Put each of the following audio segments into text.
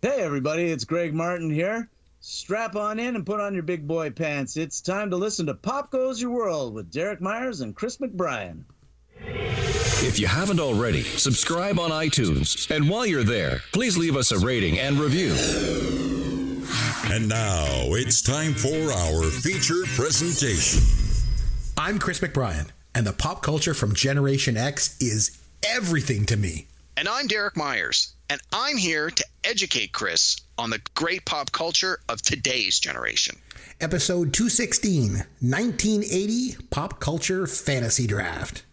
Hey, everybody, it's Greg Martin here. Strap on in and put on your big boy pants. It's time to listen to Pop Goes Your World with Derek Myers and Chris McBrien. If you haven't already, subscribe on iTunes. And while you're there, please leave us a rating and review. And now it's time for our feature presentation. I'm Chris McBrien, and the pop culture from Generation X is everything to me. And I'm Derek Myers, and I'm here to educate Chris on the great pop culture of today's generation. Episode 216 1980 Pop Culture Fantasy Draft.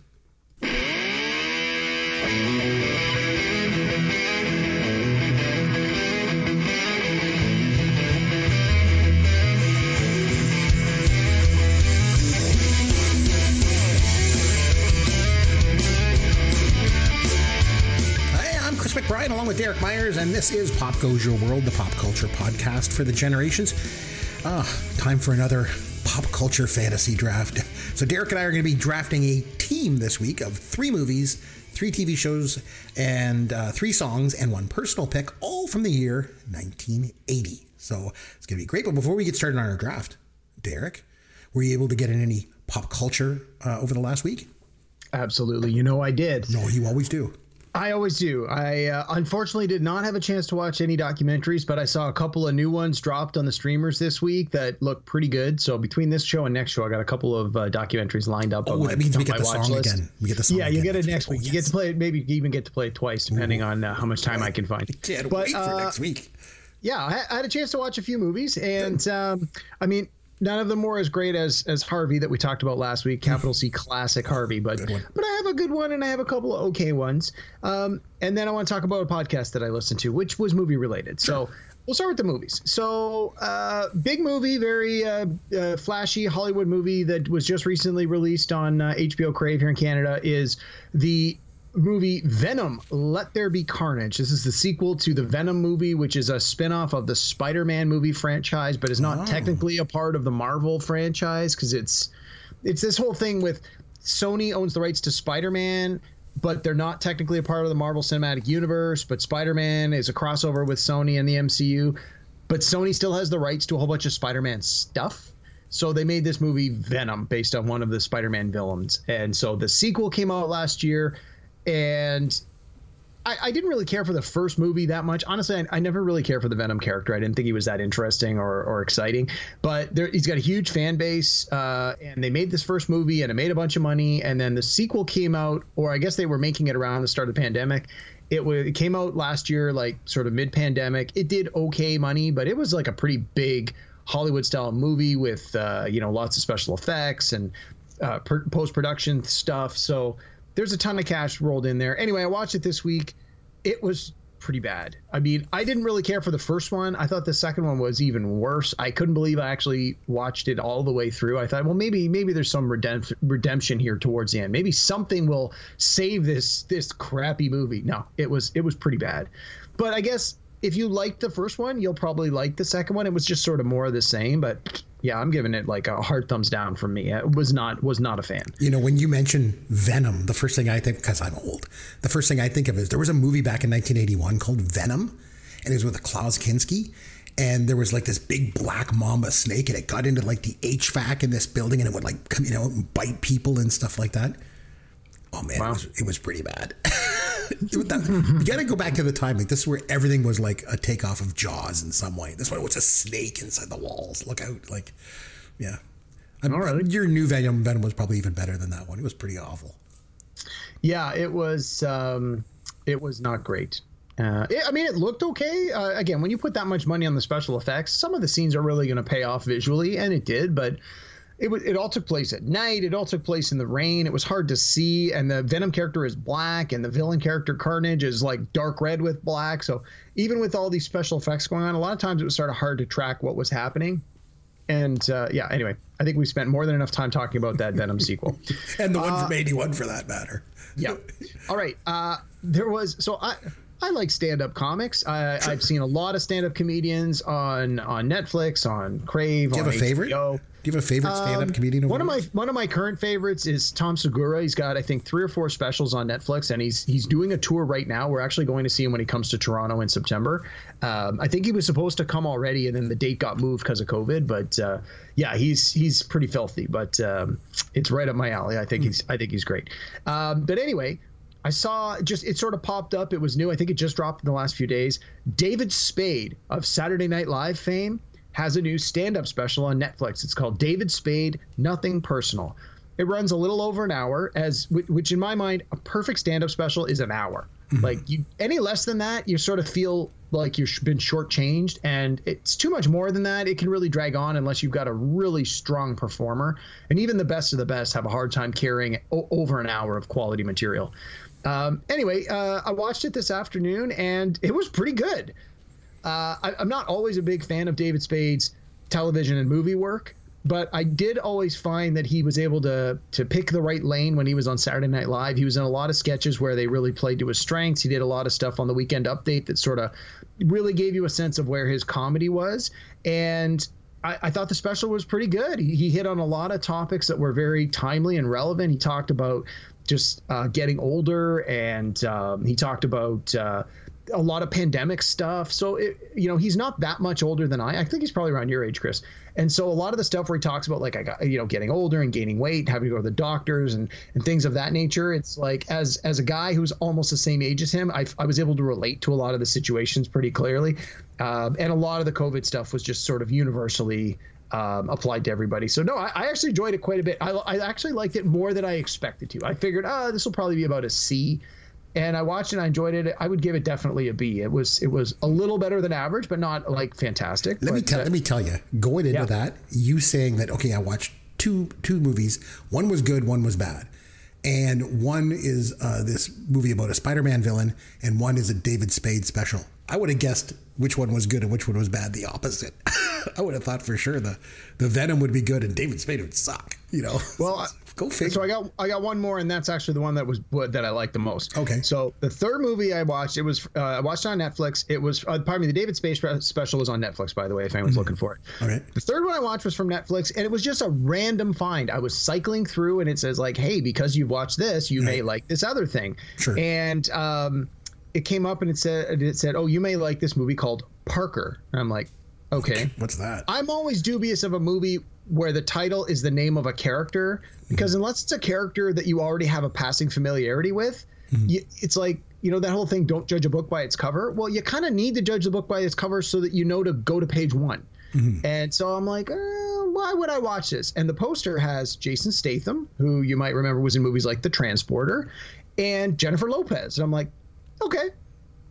McBrien along with Derek Myers, and this is Pop Goes Your World, the pop culture podcast for the generations. Ah, time for another pop culture fantasy draft. So, Derek and I are going to be drafting a team this week of three movies, three TV shows, and uh, three songs, and one personal pick, all from the year 1980. So, it's going to be great. But before we get started on our draft, Derek, were you able to get in any pop culture uh, over the last week? Absolutely. You know I did. No, you always do. I always do. I uh, unfortunately did not have a chance to watch any documentaries, but I saw a couple of new ones dropped on the streamers this week that look pretty good. So between this show and next show, I got a couple of uh, documentaries lined up. Oh, on my, that means we get the watch song list. again. We get the song Yeah, you again get it next week. week. You Oh, get to play it. Maybe even get to play it twice, depending on uh, how much time I can find. Can't But, wait for uh, next week. yeah, I, I had a chance to watch a few movies, and um, I mean, none of them were as great as as Harvey that we talked about last week, capital C classic Harvey. But but I have a good one, and I have a couple of okay ones. Um, and then I want to talk about a podcast that I listened to, which was movie related. So. We'll start with the movies. So, uh, big movie, very uh, uh, flashy Hollywood movie that was just recently released on uh, HBO Crave here in Canada is the movie Venom Let There Be Carnage. This is the sequel to the Venom movie, which is a spin-off of the Spider-Man movie franchise, but is not oh. technically a part of the Marvel franchise because it's it's this whole thing with Sony owns the rights to Spider-Man, but they're not technically a part of the Marvel Cinematic Universe, but Spider-Man is a crossover with Sony and the MCU, but Sony still has the rights to a whole bunch of Spider-Man stuff. So they made this movie Venom based on one of the Spider-Man villains. And so the sequel came out last year and I, I didn't really care for the first movie that much. Honestly, I, I never really cared for the Venom character. I didn't think he was that interesting or, or exciting. But there, he's got a huge fan base, uh, and they made this first movie, and it made a bunch of money. And then the sequel came out, or I guess they were making it around the start of the pandemic. It, wa it came out last year, like sort of mid-pandemic. It did okay money, but it was like a pretty big Hollywood-style movie with uh, you know lots of special effects and uh, per- post-production stuff. So there's a ton of cash rolled in there. Anyway, I watched it this week. It was pretty bad. I mean, I didn't really care for the first one. I thought the second one was even worse. I couldn't believe I actually watched it all the way through. I thought, well, maybe maybe there's some redemp- redemption here towards the end. Maybe something will save this this crappy movie. No, it was it was pretty bad. But I guess if you liked the first one, you'll probably like the second one. It was just sort of more of the same, but yeah, I'm giving it like a hard thumbs down from me. I was not was not a fan. You know, when you mention Venom, the first thing I think, because I'm old, the first thing I think of is there was a movie back in 1981 called Venom, and it was with Klaus Kinski. And there was like this big black mamba snake, and it got into like the HVAC in this building, and it would like come, you know, bite people and stuff like that. Oh man, it, was, it was pretty bad. You got to go back to the time. Like this is where everything was like a takeoff of Jaws in some way. This one was a snake inside the walls. Look out! Like, yeah. All right. Your new Venom Venom was probably even better than that one. It was pretty awful. Yeah, it was. Um, it was not great. Uh, it, I mean, it looked okay. Uh, again, when you put that much money on the special effects, some of the scenes are really going to pay off visually, and it did. But it was. It all took place at night. It all took place in the rain. It was hard to see, and the Venom character is black, and the villain character Carnage is like dark red with black. So even with all these special effects going on, a lot of times it was sort of hard to track what was happening. And uh, yeah, anyway, I think we spent more than enough time talking about that Venom sequel. And the one from 81 for that matter. yeah. All right. Uh, there was so I I like stand-up comics. I, I've seen a lot of stand-up comedians on on Netflix, on Crave. Do you have a favorite? Do you have a favorite stand-up Um, comedian? over One of my one of my current favorites is Tom Segura. He's got I think three or four specials on Netflix, and he's he's doing a tour right now. We're actually going to see him when he comes to Toronto in September. Um, I think he was supposed to come already, and then the date got moved because of COVID. But uh, yeah, he's he's pretty filthy, but um, it's right up my alley. I think he's I think he's great. Um, but anyway. I saw just it sort of popped up. It was new. I think it just dropped in the last few days. David Spade of Saturday Night Live fame has a new stand-up special on Netflix. It's called David Spade Nothing Personal. It runs a little over an hour as which in my mind a perfect stand-up special is an hour. Mm-hmm. Like you any less than that, you sort of feel like you've been shortchanged and it's too much more than that. It can really drag on unless you've got a really strong performer. And even the best of the best have a hard time carrying over an hour of quality material. Um, anyway, uh, I watched it this afternoon and it was pretty good. Uh, I, I'm not always a big fan of David Spade's television and movie work, but I did always find that he was able to to pick the right lane when he was on Saturday Night Live. He was in a lot of sketches where they really played to his strengths. He did a lot of stuff on the Weekend Update that sort of really gave you a sense of where his comedy was. And I, I thought the special was pretty good. He, he hit on a lot of topics that were very timely and relevant. He talked about just uh, getting older, and um, he talked about. Uh, a lot of pandemic stuff. So, it, you know, he's not that much older than I. I think he's probably around your age, Chris. And so, a lot of the stuff where he talks about, like, I got, you know, getting older and gaining weight, having to go to the doctors and and things of that nature. It's like as as a guy who's almost the same age as him, I I was able to relate to a lot of the situations pretty clearly, um, and a lot of the COVID stuff was just sort of universally. Um, applied to everybody. So no, I, I actually enjoyed it quite a bit. I, I actually liked it more than I expected to. I figured, ah, this will probably be about a C and I watched it. and I enjoyed it. I would give it definitely a B. It was it was a little better than average, but not like fantastic. Let me tell. uh, let me tell you. Going into yeah. that, you saying that okay, I watched two two movies. One was good, one was bad, and one is uh, this movie about a Spider-Man villain, and one is a David Spade special. I would have guessed which one was good and which one was bad. The opposite. I would have thought for sure the the Venom would be good and David Spade would suck. You know. Well, go figure. So I got I got one more, and that's actually the one that was that I liked the most. Okay. So the third movie I watched, it was uh, I watched it on Netflix. It was uh, pardon me, the David Spade special is on Netflix, by the way, if anyone's looking for it. All right. The third one I watched was from Netflix, and it was just a random find. I was cycling through, and it says like, "Hey, because you've watched this, you may like this other thing." Sure. And um, it came up, and it said it said, "Oh, you may like this movie called Parker." And I'm like, "Okay." What's that? I'm always dubious of a movie where the title is the name of a character because mm-hmm. unless it's a character that you already have a passing familiarity with, mm-hmm. you, it's like you know that whole thing. Don't judge a book by its cover. Well, you kind of need to judge the book by its cover so that you know to go to page one. Mm-hmm. And so I'm like, uh, why would I watch this? And the poster has Jason Statham, who you might remember was in movies like The Transporter, and Jennifer Lopez. And I'm like, okay,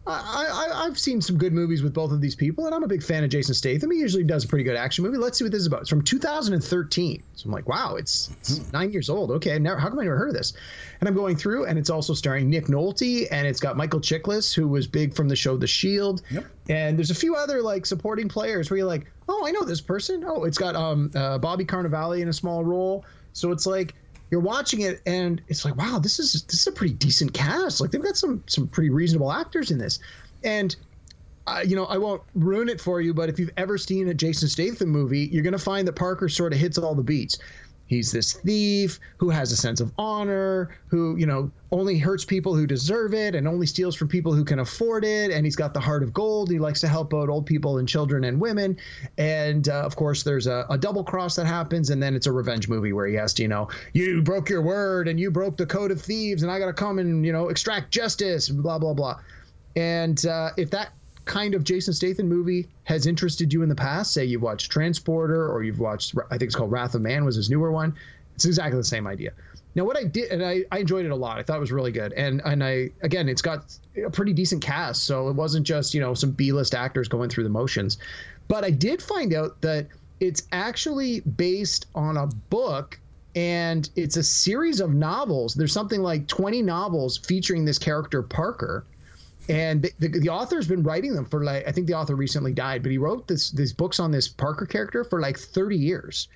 I, I, I've seen some good movies with both of these people, and I'm a big fan of Jason Statham. He usually does a pretty good action movie. Let's see what this is about. It's from 2013. So I'm like, wow, it's, it's nine years old. Okay, never, how come I never heard of this? And I'm going through, and it's also starring Nick Nolte, and it's got Michael Chiklis, who was big from the show The Shield. Yep. And there's a few other like supporting players where you're like, oh, I know this person. Oh, it's got um, uh, Bobby Cannavale in a small role. So it's like you're watching it and it's like, wow, this is this is a pretty decent cast. Like they've got some some pretty reasonable actors in this, and. Uh, you know, I won't ruin it for you, but if you've ever seen a Jason Statham movie, you're going to find that Parker sort of hits all the beats. He's this thief who has a sense of honor, who, you know, only hurts people who deserve it and only steals from people who can afford it. And he's got the heart of gold. He likes to help out old people and children and women. And uh, of course, there's a, a double cross that happens. And then it's a revenge movie where he has to, you know, you broke your word and you broke the code of thieves and I got to come and, you know, extract justice, blah, blah, blah. And uh, if that kind of Jason Statham movie has interested you in the past, say you've watched Transporter or you've watched, I think it's called Wrath of Man was his newer one. It's exactly the same idea. Now, what I did, and I, I enjoyed it a lot. I thought it was really good. And and I again, it's got a pretty decent cast, so it wasn't just you know some B-list actors going through the motions. But I did find out that it's actually based on a book and it's a series of novels. There's something like 20 novels featuring this character Parker and the, the, the author's been writing them for like I think the author recently died, but he wrote this these books on this Parker character for like 30 years,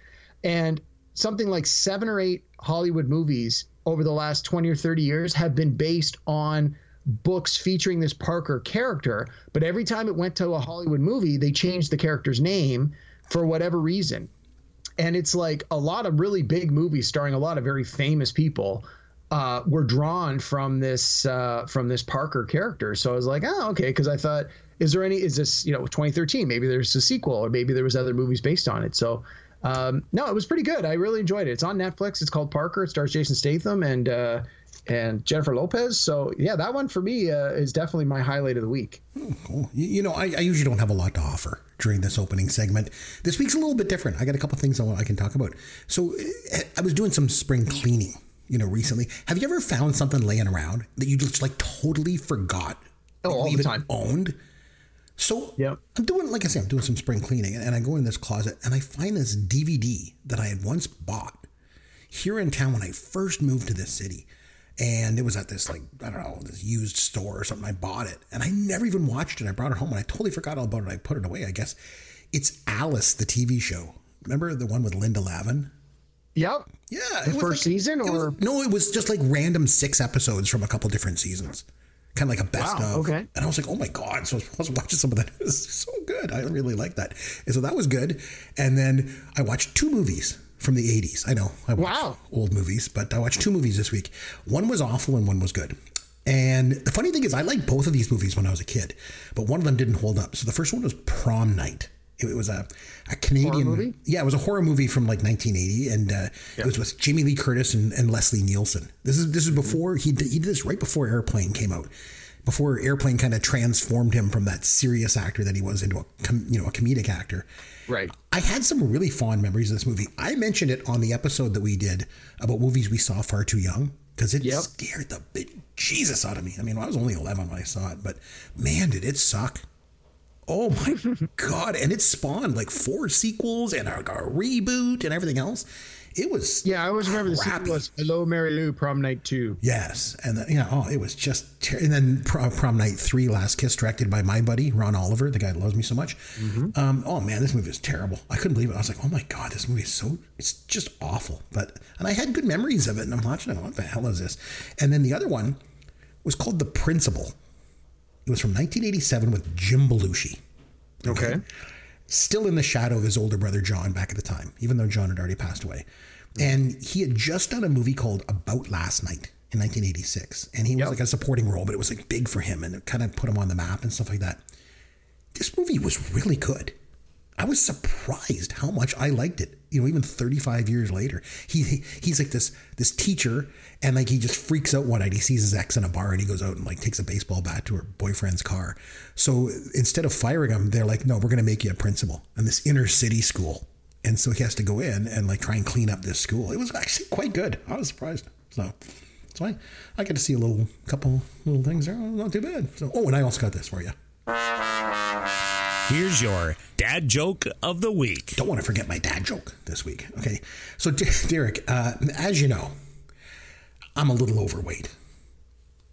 and something like seven or eight Hollywood movies over the last 20 or 30 years have been based on books featuring this Parker character, but every time it went to a Hollywood movie, they changed the character's name for whatever reason. And it's like a lot of really big movies starring a lot of very famous people uh, were drawn from this uh, from this Parker character. So I was like, oh, okay, because I thought, is there any? Is this you know 2013? Maybe there's a sequel, or maybe there was other movies based on it. So um, no, it was pretty good. I really enjoyed it. It's on Netflix. It's called Parker. It stars Jason Statham and uh, and Jennifer Lopez. So yeah, that one for me uh, is definitely my highlight of the week. You know, I, I, usually don't have a lot to offer during this opening segment. This week's a little bit different. I got a couple things I, want, I can talk about. So eh, I was doing some spring cleaning, you know, recently. Have you ever found something laying around that you just like totally forgot? Oh, all the time. Owned. So yep. I'm doing, like I say, I'm doing some spring cleaning, and I go in this closet and I find this DVD that I had once bought here in town when I first moved to this city and it was at this like I don't know this used store or something. I bought it and I never even watched it. I brought it home and I totally forgot all about it. I put it away. I guess it's Alice, the TV show. Remember the one with Linda Lavin? Yep. Yeah. The first like, season, or was, no? It was just like random six episodes from a couple different seasons, kind of like a best wow, of. Okay. And I was like, oh my god! So I was watching some of that. It was so good. I really like that. And so that was good. And then I watched two movies from the 80s. I know. I watch wow. old movies, but I watched two movies this week. One was awful and one was good. And the funny thing is, I liked both of these movies when I was a kid, but one of them didn't hold up. So the first one was Prom Night. It, was a, a Canadian movie Yeah, it was a horror movie from like 1980, and uh, it was with Jamie Lee Curtis and, and Leslie Nielsen. This is this is before he did, he did this right before Airplane came out before Airplane kind of transformed him from that serious actor that he was into a you know a comedic actor. Right. I had some really fond memories of this movie. I mentioned it on the episode that we did about movies we saw far too young because it yep. scared the big Jesus out of me. I mean, I was only 11 when I saw it, but man, did it suck. Oh my god! And it spawned like four sequels and a, a reboot and everything else it was yeah. I always remember the scene was "Hello, Mary Lou," prom night two. Yes, and then, yeah, oh, it was just ter- and then prom, prom, night three, last kiss, directed by my buddy Ron Oliver, the guy that loves me so much. Mm-hmm. Um, oh man, this movie is terrible. I couldn't believe it. I was like, oh my god, this movie is so it's just awful. But and I had good memories of it, and I'm watching it. What the hell is this? And then the other one was called The Principal. It was from 1987 with Jim Belushi. okay. okay still in the shadow of his older brother John back at the time, even though John had already passed away. And he had just done a movie called About Last Night in 1986. And he was yep. like a supporting role, but it was like big for him and it kind of put him on the map and stuff like that. This movie was really good. I was surprised how much I liked it. You know, even 35 years later, he he's like this this teacher, and like he just freaks out one night. He sees his ex in a bar, and he goes out and like takes a baseball bat to her boyfriend's car. So instead of firing him, they're like, "No, we're going to make you a principal in this inner city school." and so he has to go in and like try and clean up this school. It was actually quite good. I was surprised. So so I, I get to see a little couple little things there. Not too bad. So oh, and I also got this for you. Here's your dad joke of the week. Don't want to forget my dad joke this week. Okay, so Derek, uh, as you know, I'm a little overweight.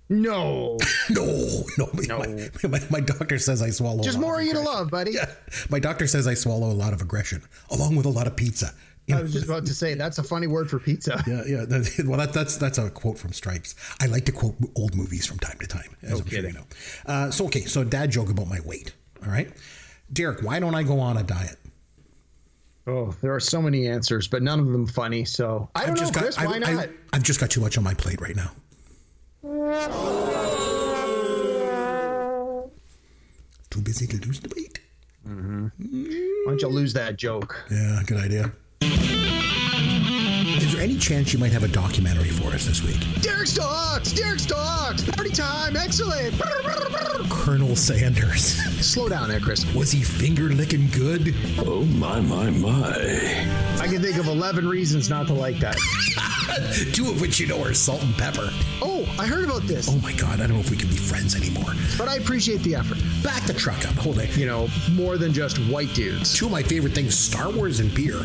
No. no, no. no. My, my, my, doctor says I swallow. Just more you to love, buddy. Yeah. My doctor says I swallow a lot of aggression, along with a lot of pizza. I was just about to say that's a funny word for pizza. Yeah, yeah. That, well, that, that's that's a quote from Stripes. I like to quote old movies from time to time, as no I'm kidding. sure you know. Uh, so okay, so dad joke about my weight. All right, Derek, why don't I go on a diet? Oh, there are so many answers, but none of them funny. So I don't I've know, got, Chris. Why not? I, I've just got too much on my plate right now. Too busy to lose the weight. Mm-hmm. Why don't you lose that joke? Yeah, good idea. Is there any chance you might have a documentary for us this week? Derek Stocks! Derek Stocks! Party time! Excellent! Colonel Sanders. Slow down there, Chris. Was he finger licking good? Oh, my, my, my. I can think of 11 reasons not to like that. Two of which you know are salt and pepper. Oh, I heard about this. Oh my God, I don't know if we can be friends anymore. But I appreciate the effort. Back the truck up. Hold it. You know, more than just white dudes. Two of my favorite things Star Wars and beer.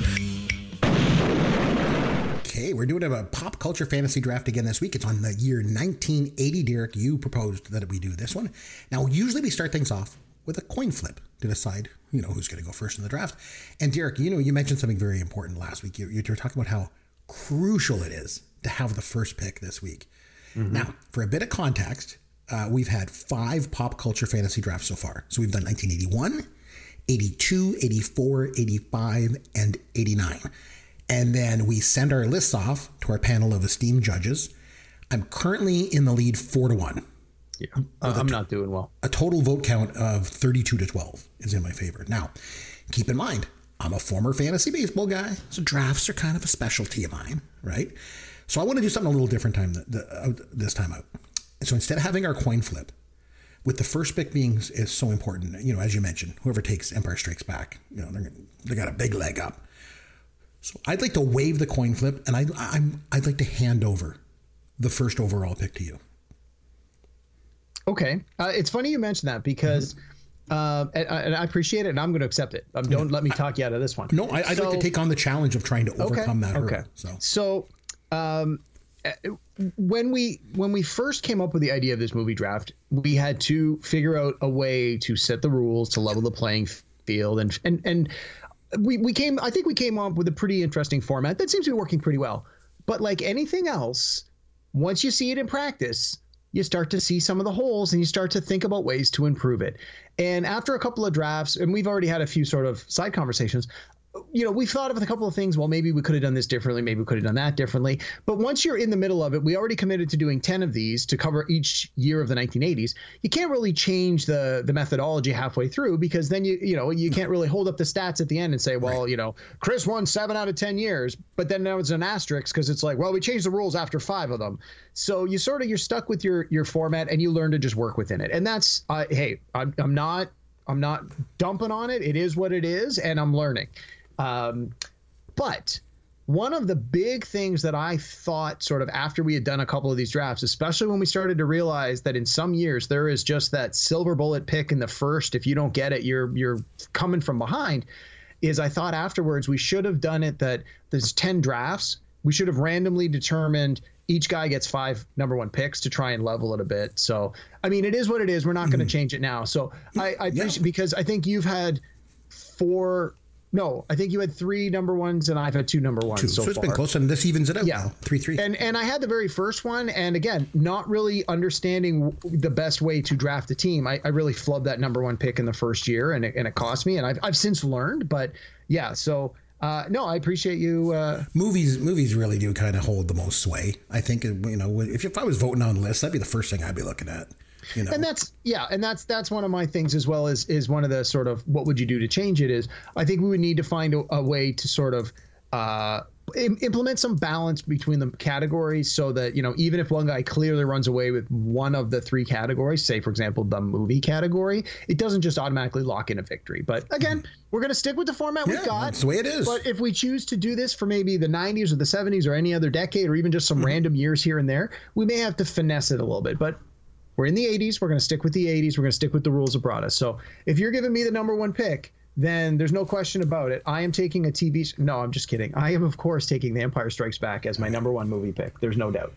Okay, we're doing a pop culture fantasy draft again this week. It's on the year 1980. Derek, you proposed that we do this one. Now, usually we start things off with a coin flip to decide, you know, who's going to go first in the draft. And Derek, you know, you mentioned something very important last week. You, you were talking about how crucial it is to have the first pick this week. Mm-hmm. Now, for a bit of context, uh, we've had five pop culture fantasy drafts so far. So we've done 1981, 82, 84, 85, and 89. And then we send our lists off to our panel of esteemed judges. I'm currently in the lead four to one. Yeah, uh, I'm not doing well. A total vote count of 32 to 12 is in my favor. Now, keep in mind, I'm a former fantasy baseball guy, so drafts are kind of a specialty of mine, right? So I want to do something a little different time this time out. So instead of having our coin flip, with the first pick being is so important, you know, as you mentioned, whoever takes Empire Strikes Back, you know, they're they got a big leg up. So I'd like to wave the coin flip, and I, I'm I'd like to hand over the first overall pick to you. Okay, uh, it's funny you mentioned that because. Mm-hmm. Uh, and, and, I appreciate it, and I'm going to accept it. Um, don't let me talk you out of this one. No, I, would so, like to take on the challenge of trying to overcome okay, that hurdle. Okay. So, so um, when we when we first came up with the idea of this movie draft, we had to figure out a way to set the rules to level the playing field, and and and we we came. I think we came up with a pretty interesting format that seems to be working pretty well. But like anything else, once you see it in practice, you start to see some of the holes and you start to think about ways to improve it. And after a couple of drafts, and we've already had a few sort of side conversations, you know, we've thought of a couple of things. Well, maybe we could have done this differently. Maybe we could have done that differently. But once you're in the middle of it, we already committed to doing 10 of these to cover each year of the 1980s. You can't really change the the methodology halfway through because then you you know you can't really hold up the stats at the end and say, well, right. you know, Chris won seven out of 10 years, but then now it's an asterisk because it's like, well, we changed the rules after five of them. So you sort of you're stuck with your your format and you learn to just work within it. And that's uh, hey, I'm, I'm not I'm not dumping on it. It is what it is, and I'm learning. Um, but one of the big things that I thought sort of after we had done a couple of these drafts, especially when we started to realize that in some years there is just that silver bullet pick in the first. If you don't get it, you're you're coming from behind. Is I thought afterwards we should have done it that there's 10 drafts. We should have randomly determined each guy gets five number one picks to try and level it a bit. So I mean, it is what it is. We're not going to mm-hmm. change it now. So I, I yeah. because I think you've had four no, I think you had three number ones, and I've had two number ones. Two. So, so it's far. been close, and this evens it out. Yeah, now. three three. And and I had the very first one, and again, not really understanding the best way to draft a team. I, I really flubbed that number one pick in the first year, and it, and it cost me. And I've I've since learned, but yeah. So uh, no, I appreciate you. Uh, movies, movies really do kind of hold the most sway. I think you know, if, if I was voting on lists, that'd be the first thing I'd be looking at. You know? And that's yeah, and that's that's one of my things as well as is one of the sort of what would you do to change it is I think we would need to find a, a way to sort of uh, implement some balance between the categories so that you know even if one guy clearly runs away with one of the three categories say for example the movie category it doesn't just automatically lock in a victory but again mm-hmm. we're going to stick with the format yeah, we've got that's the way it is but if we choose to do this for maybe the 90s or the 70s or any other decade or even just some mm-hmm. random years here and there we may have to finesse it a little bit but we're in the 80s. We're going to stick with the 80s. We're going to stick with the rules of brought us. So if you're giving me the number one pick, then there's no question about it. I am taking a TV. No, I'm just kidding. I am, of course, taking The Empire Strikes Back as my number one movie pick. There's no doubt.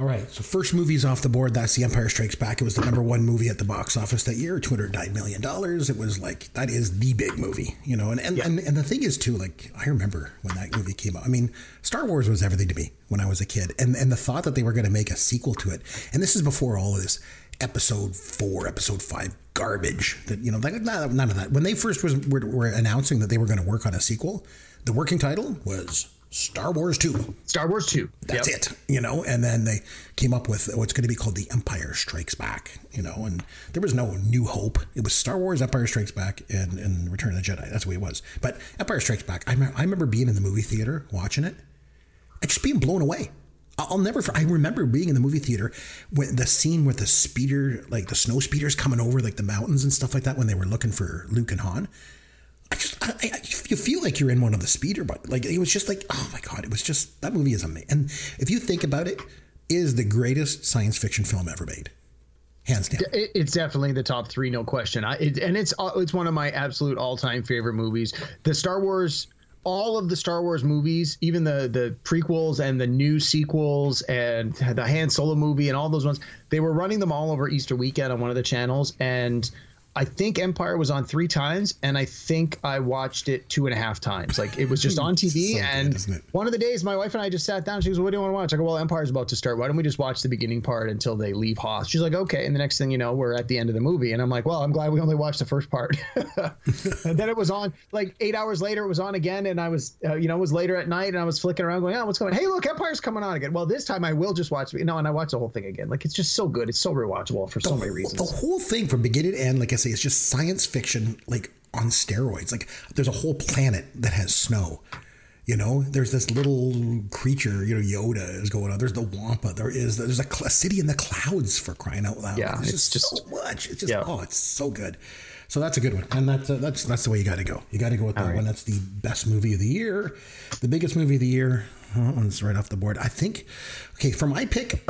All right, so first movie's off the board. That's The Empire Strikes Back. It was the number one movie at the box office that year, two hundred nine million dollars. It was like that is the big movie, you know. And and, yeah. and and the thing is too, like I remember when that movie came out. I mean, Star Wars was everything to me when I was a kid, and and the thought that they were going to make a sequel to it, and this is before all of this episode four, episode five garbage. That you know, none of that. When they first was were, were announcing that they were going to work on a sequel, the working title was Star Wars 2. Star Wars 2. That's yep. it, you know, and then they came up with what's going to be called The Empire Strikes Back, you know, and there was no New Hope. It was Star Wars, Empire Strikes Back, and, and Return of the Jedi. That's the way it was. But Empire Strikes Back, I, me- I remember being in the movie theater watching it and just being blown away. I'll never. I remember being in the movie theater when the scene with the speeder, like the snow speeders coming over like the mountains and stuff like that, when they were looking for Luke and Han. I just, I, I, you feel like you're in one of the speeder, but like it was just like, oh my god, it was just that movie is amazing. And if you think about it, it is the greatest science fiction film ever made, hands down. It's definitely the top three, no question. I, it, and it's uh, it's one of my absolute all time favorite movies. The Star Wars all of the Star Wars movies, even the the prequels and the new sequels and the Han Solo movie and all those ones, they were running them all over Easter weekend on one of the channels and I think Empire was on three times, and I think I watched it two and a half times. Like it was just on TV, So and isn't one of the days, my wife and I just sat down. She goes, "What do you want to watch?" I go, "Well, Empire's about to start. Why don't we just watch the beginning part until they leave Hoth?" She's like, "Okay." And the next thing you know, we're at the end of the movie, and I'm like, "Well, I'm glad we only watched the first part." and then it was on like eight hours later. It was on again, and I was, uh, you know, it was later at night, and I was flicking around, going, "Oh, what's going? on? Hey, look, Empire's coming on again." Well, this time I will just watch. You No, and I watched the whole thing again. Like it's just so good. It's so rewatchable for so many reasons. The whole thing from beginning to end, like I say, is just science fiction, like on steroids. Like there's a whole planet that has snow. You know, there's this little creature. You know, Yoda is going on. There's the Wampa. There is there's a, cl- city in the clouds for crying out loud. Yeah, There's it's just, just- so much. It's just yeah. oh, it's so good. So that's a good one, and that's uh, that's that's the way you got to go. You got to go with that right. one. That's the best movie of the year, the biggest movie of the year. Oh, That one's right off the board. I think. Okay, for my pick,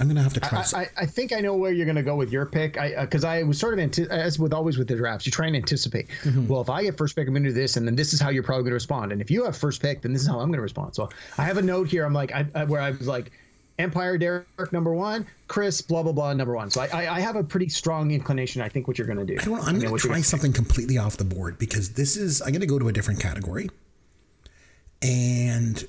I'm gonna have to try. I, I, I think I know where you're going to go with your pick. I because I was sort of anti- as with always with the drafts, you try and anticipate. Mm-hmm. Well, if I get first pick, I'm going to do this, and then this is how you're probably going to respond. And if you have first pick, then this is how I'm going to respond. So I have a note here. I'm like, I, I, where I was like, Empire, Derek, number one, Chris, blah blah blah, number one. So I, I, I have a pretty strong inclination. I think what you're going to do. I don't, I'm going to try gonna- something completely off the board because this is, I'm going to go to a different category. And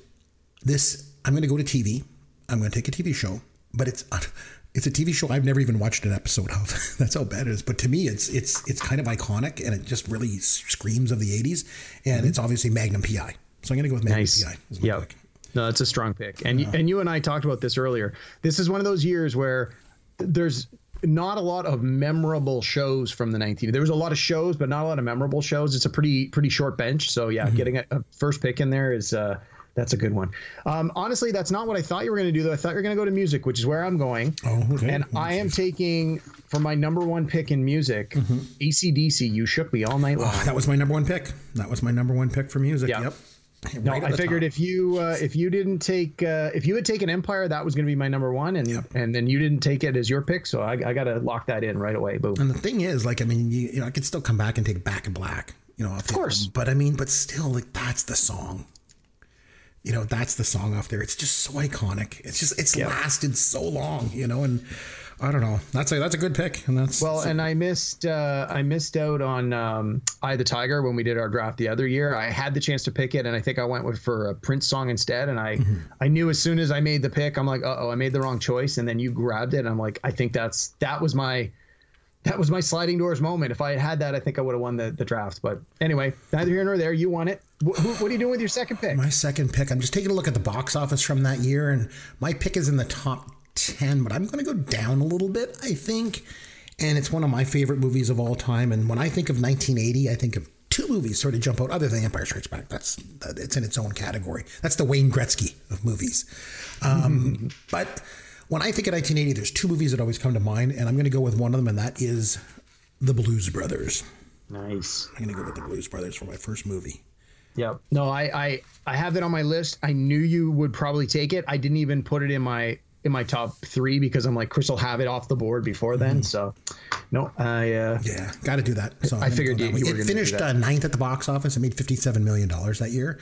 this, I'm going to go to TV. I'm going to take a TV show, but it's, it's a TV show I've never even watched an episode of. That's how bad it is. But to me, it's, it's, it's kind of iconic and it just really screams of the 80s. And it's obviously Magnum PI. So I'm going to go with Magnum Mm-hmm. Nice. PI. as my Yep. pick. No, that's a strong pick. And you, and you and I talked about this earlier. This is one of those years where there's not a lot of memorable shows from the 19. There was a lot of shows, but not a lot of memorable shows. It's a pretty pretty short bench. So yeah, getting a, a first pick in there is uh that's a good one. Um, honestly, that's not what I thought you were going to do. Though I thought you were going to go to music, which is where I'm going. Oh, okay. And I am taking for my number one pick in music, ACDC. You shook me all night long. Oh, that was my number one pick. That was my number one pick for music. Yeah. Yep. No, Right I figured top. if you uh, if you didn't take uh, if you had taken Empire, that was going to be my number one, and and then you didn't take it as your pick, so I, I got to lock that in right away. Boom. And the thing is, like, I mean, you, you know, I could still come back and take Back in Black, you know, off the course. But I mean, but still, like, that's the song. You know, that's the song off there. It's just so iconic. It's just, it's Yeah. lasted so long, you know, and I don't know. That's a, that's a good pick. And that's, Well, and I missed uh, I missed out on um, "Eye of the Tiger" when we did our draft the other year. I had the chance to pick it, and I think I went with for a Prince song instead. And I I knew as soon as I made the pick, I'm like, uh oh, I made the wrong choice. And then you grabbed it, and I'm like, I think that's that was my that was my sliding doors moment. If I had had that, I think I would have won the, the draft. But anyway, neither here nor there. You won it. Wh- who, what are you doing with your second pick? my second pick, I'm just taking a look at the box office from that year, and my pick is in the top 10, but I'm going to go down a little bit, I think. And it's one of my favorite movies of all time. And when I think of 1980, I think of two movies sort of jump out, other than Empire Strikes Back. That's it's in its own category. That's the Wayne Gretzky of movies. Um, but when I think of 1980, there's two movies that always come to mind, and I'm going to go with one of them, and that is The Blues Brothers. Nice. I'm going to go with The Blues Brothers for my first movie. Yep. No, I, I I have it on my list. I knew you would probably take it. I didn't even put it in my in my top three because I'm like Chris will have it off the board before then. So no, I uh, Yeah, got to do that. So I figured you- you were it finished uh, ninth at the box office. It made fifty-seven million dollars that year.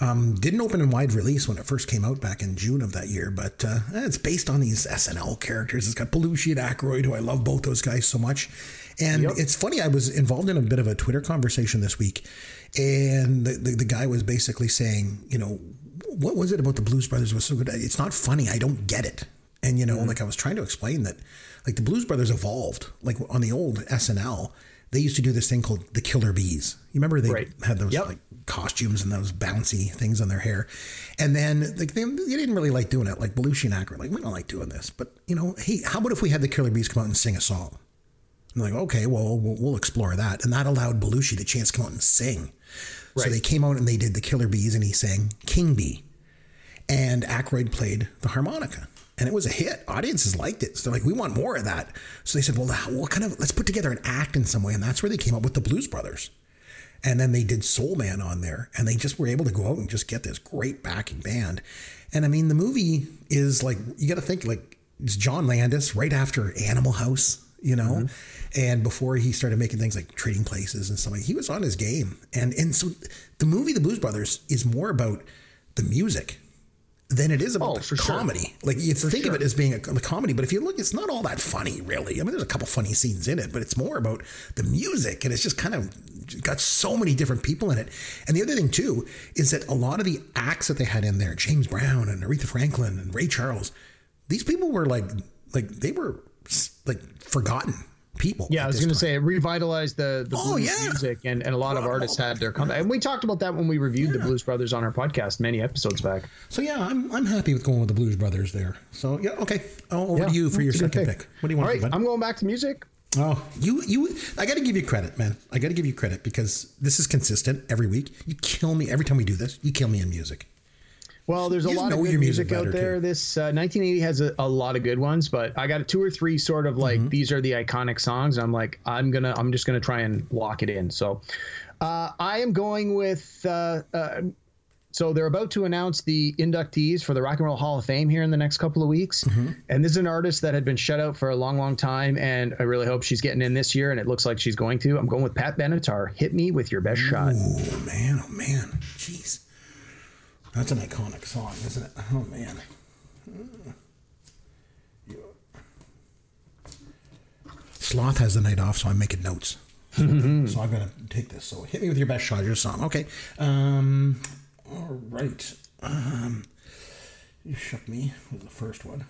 Um, didn't open in wide release when it first came out back in June of that year, but uh, it's based on these SNL characters. It's got Belushi and Aykroyd, who I love both those guys so much. And it's funny, I was involved in a bit of a Twitter conversation this week, and the, the, the guy was basically saying, you know, what was it about the Blues Brothers was so good? It's not funny. I don't get it. And you know, mm-hmm. like I was trying to explain that, like the Blues Brothers evolved. Like on the old SNL, they used to do this thing called the Killer Bees. You remember they Right. had those Yep. like costumes and those bouncy things on their hair, and then like they, they didn't really like doing it. Like Belushi and Aykroyd, like we don't like doing this. But you know, hey, how about if we had the Killer Bees come out and sing a song? I'm like, okay, well, we'll, we'll explore that. And that allowed Belushi the chance to come out and sing. So they came out and they did the Killer Bees, and he sang King Bee, and Aykroyd played the harmonica. And it was a hit. Audiences liked it. So they're like, we want more of that. So they said, well, what kind of, let's put together an act in some way. And that's where they came up with the Blues Brothers. And then they did Soul Man on there, and they just were able to go out and just get this great backing band. And I mean, the movie is like you got to think like it's John Landis right after Animal House, you know, mm-hmm. and before he started making things like Trading Places and stuff like he was on his game. And and so the movie The Blues Brothers is more about the music than it is about Oh, the for sure. comedy. Like you think of it as being a, a comedy, but if you look, it's not all that funny, really. I mean, there's a couple funny scenes in it, but it's more about the music, and it's just kind of got so many different people in it. And the other thing too is that a lot of the acts that they had in there, James Brown and Aretha Franklin and Ray Charles, these people were like, like they were like forgotten people. Yeah, I was going to say it revitalized the, the Oh, blues yeah. music, and, and a lot of artists had their comeback. And we talked about that when we reviewed the Blues Brothers on our podcast many episodes back. So yeah, I'm I'm happy with going with the Blues Brothers there. So yeah, okay. Oh, over Yeah, to you for your that's second pick. What do you want All to right, do. I'm going back to music. Oh, you you I got to give you credit, man. I got to give you credit because this is consistent every week. You kill me every time we do this. You kill me in music. Well, there's a You lot of good music music, out there. too. This uh, 1980 has a, a lot of good ones, but I got two or three sort of like Mm-hmm. these are the iconic songs. I'm like I'm gonna I'm just gonna try and lock it in. So uh, I am going with. Uh, uh, so they're about to announce the inductees for the Rock and Roll Hall of Fame here in the next couple of weeks, Mm-hmm. and this is an artist that had been shut out for a long, long time, and I really hope she's getting in this year, and it looks like she's going to. I'm going with Pat Benatar. Hit me with your best shot. Oh man, oh man, jeez, that's an iconic song, isn't it? Oh man. Sloth has the night off, so I'm making notes. so I'm gonna take this. So hit me with your best shot, your song. Okay. Um. All right. Um. You shook me with the first one.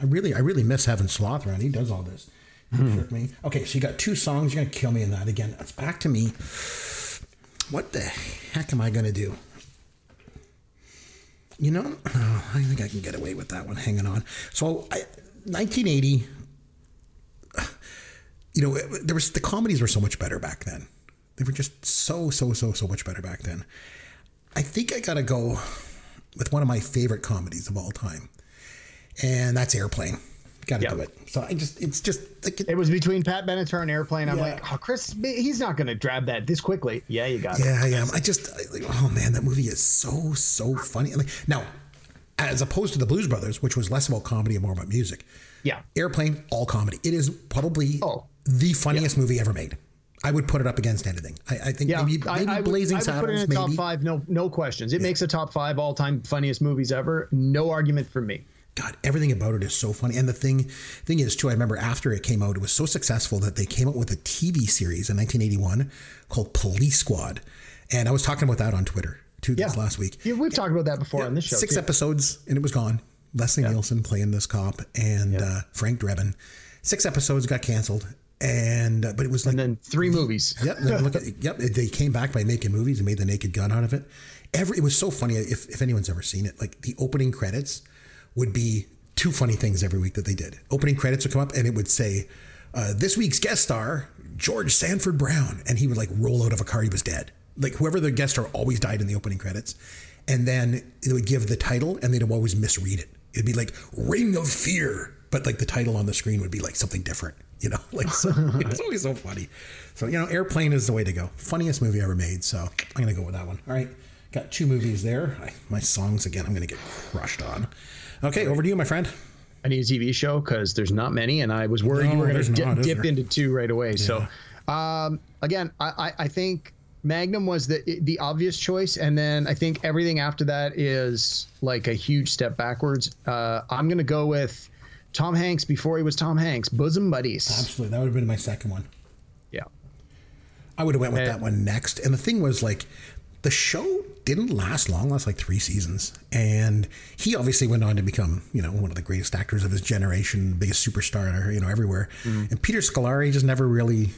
I really, I really miss having Sloth around. He does all this. You shook me. Okay, so you got two songs. You're gonna kill me in that again. It's back to me. What the heck am I gonna do? You know, oh, I think I can get away with that one. Hanging on. So, I, 1980. You know, it- there was the comedies were so much better back then. They were just so, so, so, so much better back then. I think I gotta go with one of my favorite comedies of all time, and that's Airplane. Got to Yeah. do it. So I just, it's just like It was between Pat Benatar and Airplane. I'm Yeah. like, oh, Chris, he's not going to grab that this quickly. Yeah, you got it. Yeah, I am. I just, I, like, oh man, that movie is so, so funny. Like, now, as opposed to the Blues Brothers, which was less about comedy and more about music, Yeah. Airplane, all comedy. It is probably Oh. the funniest movie ever made. I would put it up against anything. I, I think Yeah, maybe, I, maybe I would, Blazing I would Saddles, put it in a maybe. top five. No, no questions. It makes a top five all-time funniest movies ever. No argument from me. God, everything about it is so funny. And the thing, thing is too, I remember after it came out, it was so successful that they came out with a TV series in 1981 called Police Squad, and I was talking about that on Twitter too this Yeah. last week. Yeah, we've talked about that before on this show. Six too. episodes and it was gone. Leslie Nielsen playing this cop and uh, Frank Drebin. Six episodes got canceled, and uh, but it was like and then three movies. Yep. Look at, yep. They came back by making movies and made the Naked Gun out of it. Every it was so funny. If if anyone's ever seen it, like the opening credits would be two funny things every week that they did. Opening credits would come up and it would say, uh, "This week's guest star George Stanford Brown," and he would like roll out of a car. He was dead. Like whoever the guest star always died in the opening credits, and then it would give the title, and they'd always misread it. It'd be like "Ring of Fear," but like the title on the screen would be like something different. You know, like so, it's always so funny. So you know, Airplane is the way to go. Funniest movie ever made. So I'm gonna go with that one. All right, got two movies there. I, my songs again. I'm gonna get crushed on. Okay, over to you, my friend. I need a TV show because there's not many, and I was worried No, you were going to dip, not, dip into two right away. So, um, again, I, I, I think Magnum was the the obvious choice, and then I think everything after that is like a huge step backwards. Uh, I'm going to go with Tom Hanks before he was Tom Hanks, Bosom Buddies. Absolutely, that would have been my second one. Yeah. I would have went with Eh. that one next. And the thing was like, the show didn't last long, last like three seasons. And he obviously went on to become, you know, one of the greatest actors of his generation, biggest superstar, you know, everywhere. And Peter Scolari just never really,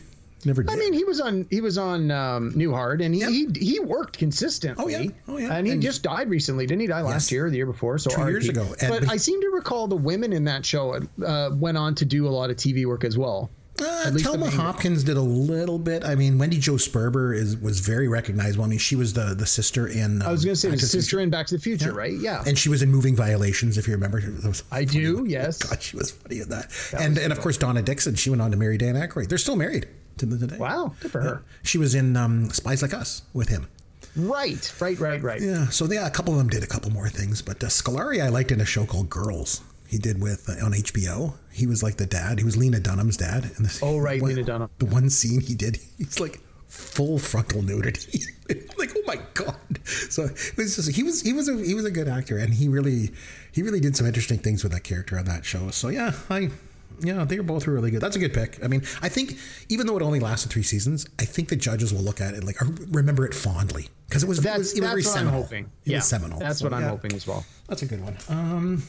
never did. I mean, he was on he was on um, Newhart, and he, he he worked consistently. Oh, yeah. Oh, yeah. And he And- just died recently, didn't he? Die last Yes. year, or the year before. So Two years ago. But I seem to recall the women in that show uh, went on to do a lot of TV work as well. Uh, main- Hopkins did a little bit. I mean, Wendy Jo Sperber is was very recognizable. I mean, she was the the sister in. I was going to say um, the Back to the sister Future. in Back to the Future, right? Yeah. and she was in Moving Violations, if you remember. I do, yes. God, she was funny in that. and and of course Donna Dixon. She went on to marry Dan Aykroyd. They're still married to the today. Wow, good for her. She was in um, Spies Like Us with him. Right, right, right, right. Yeah. So yeah, a couple of them did a couple more things, but uh, Scolari I liked in a show called Girls. He did with uh, on HBO. He was like the dad. He was Lena Dunham's dad. And this, Oh, right, one- Lena Dunham. The one scene he did, he's like full frontal nudity. like, oh my god, so it was just, he was he was a he was a good actor, and he really he really did some interesting things with that character on that show. So yeah, I yeah, they were both really good. That's a good pick. I mean, I think even though it only lasted three seasons, I think the judges will look at it like remember it fondly because it was That's, it was, it was that's very what seminal. I'm hoping. It yeah, was seminal. That's So, what I'm yeah, hoping as well. That's a good one. Um,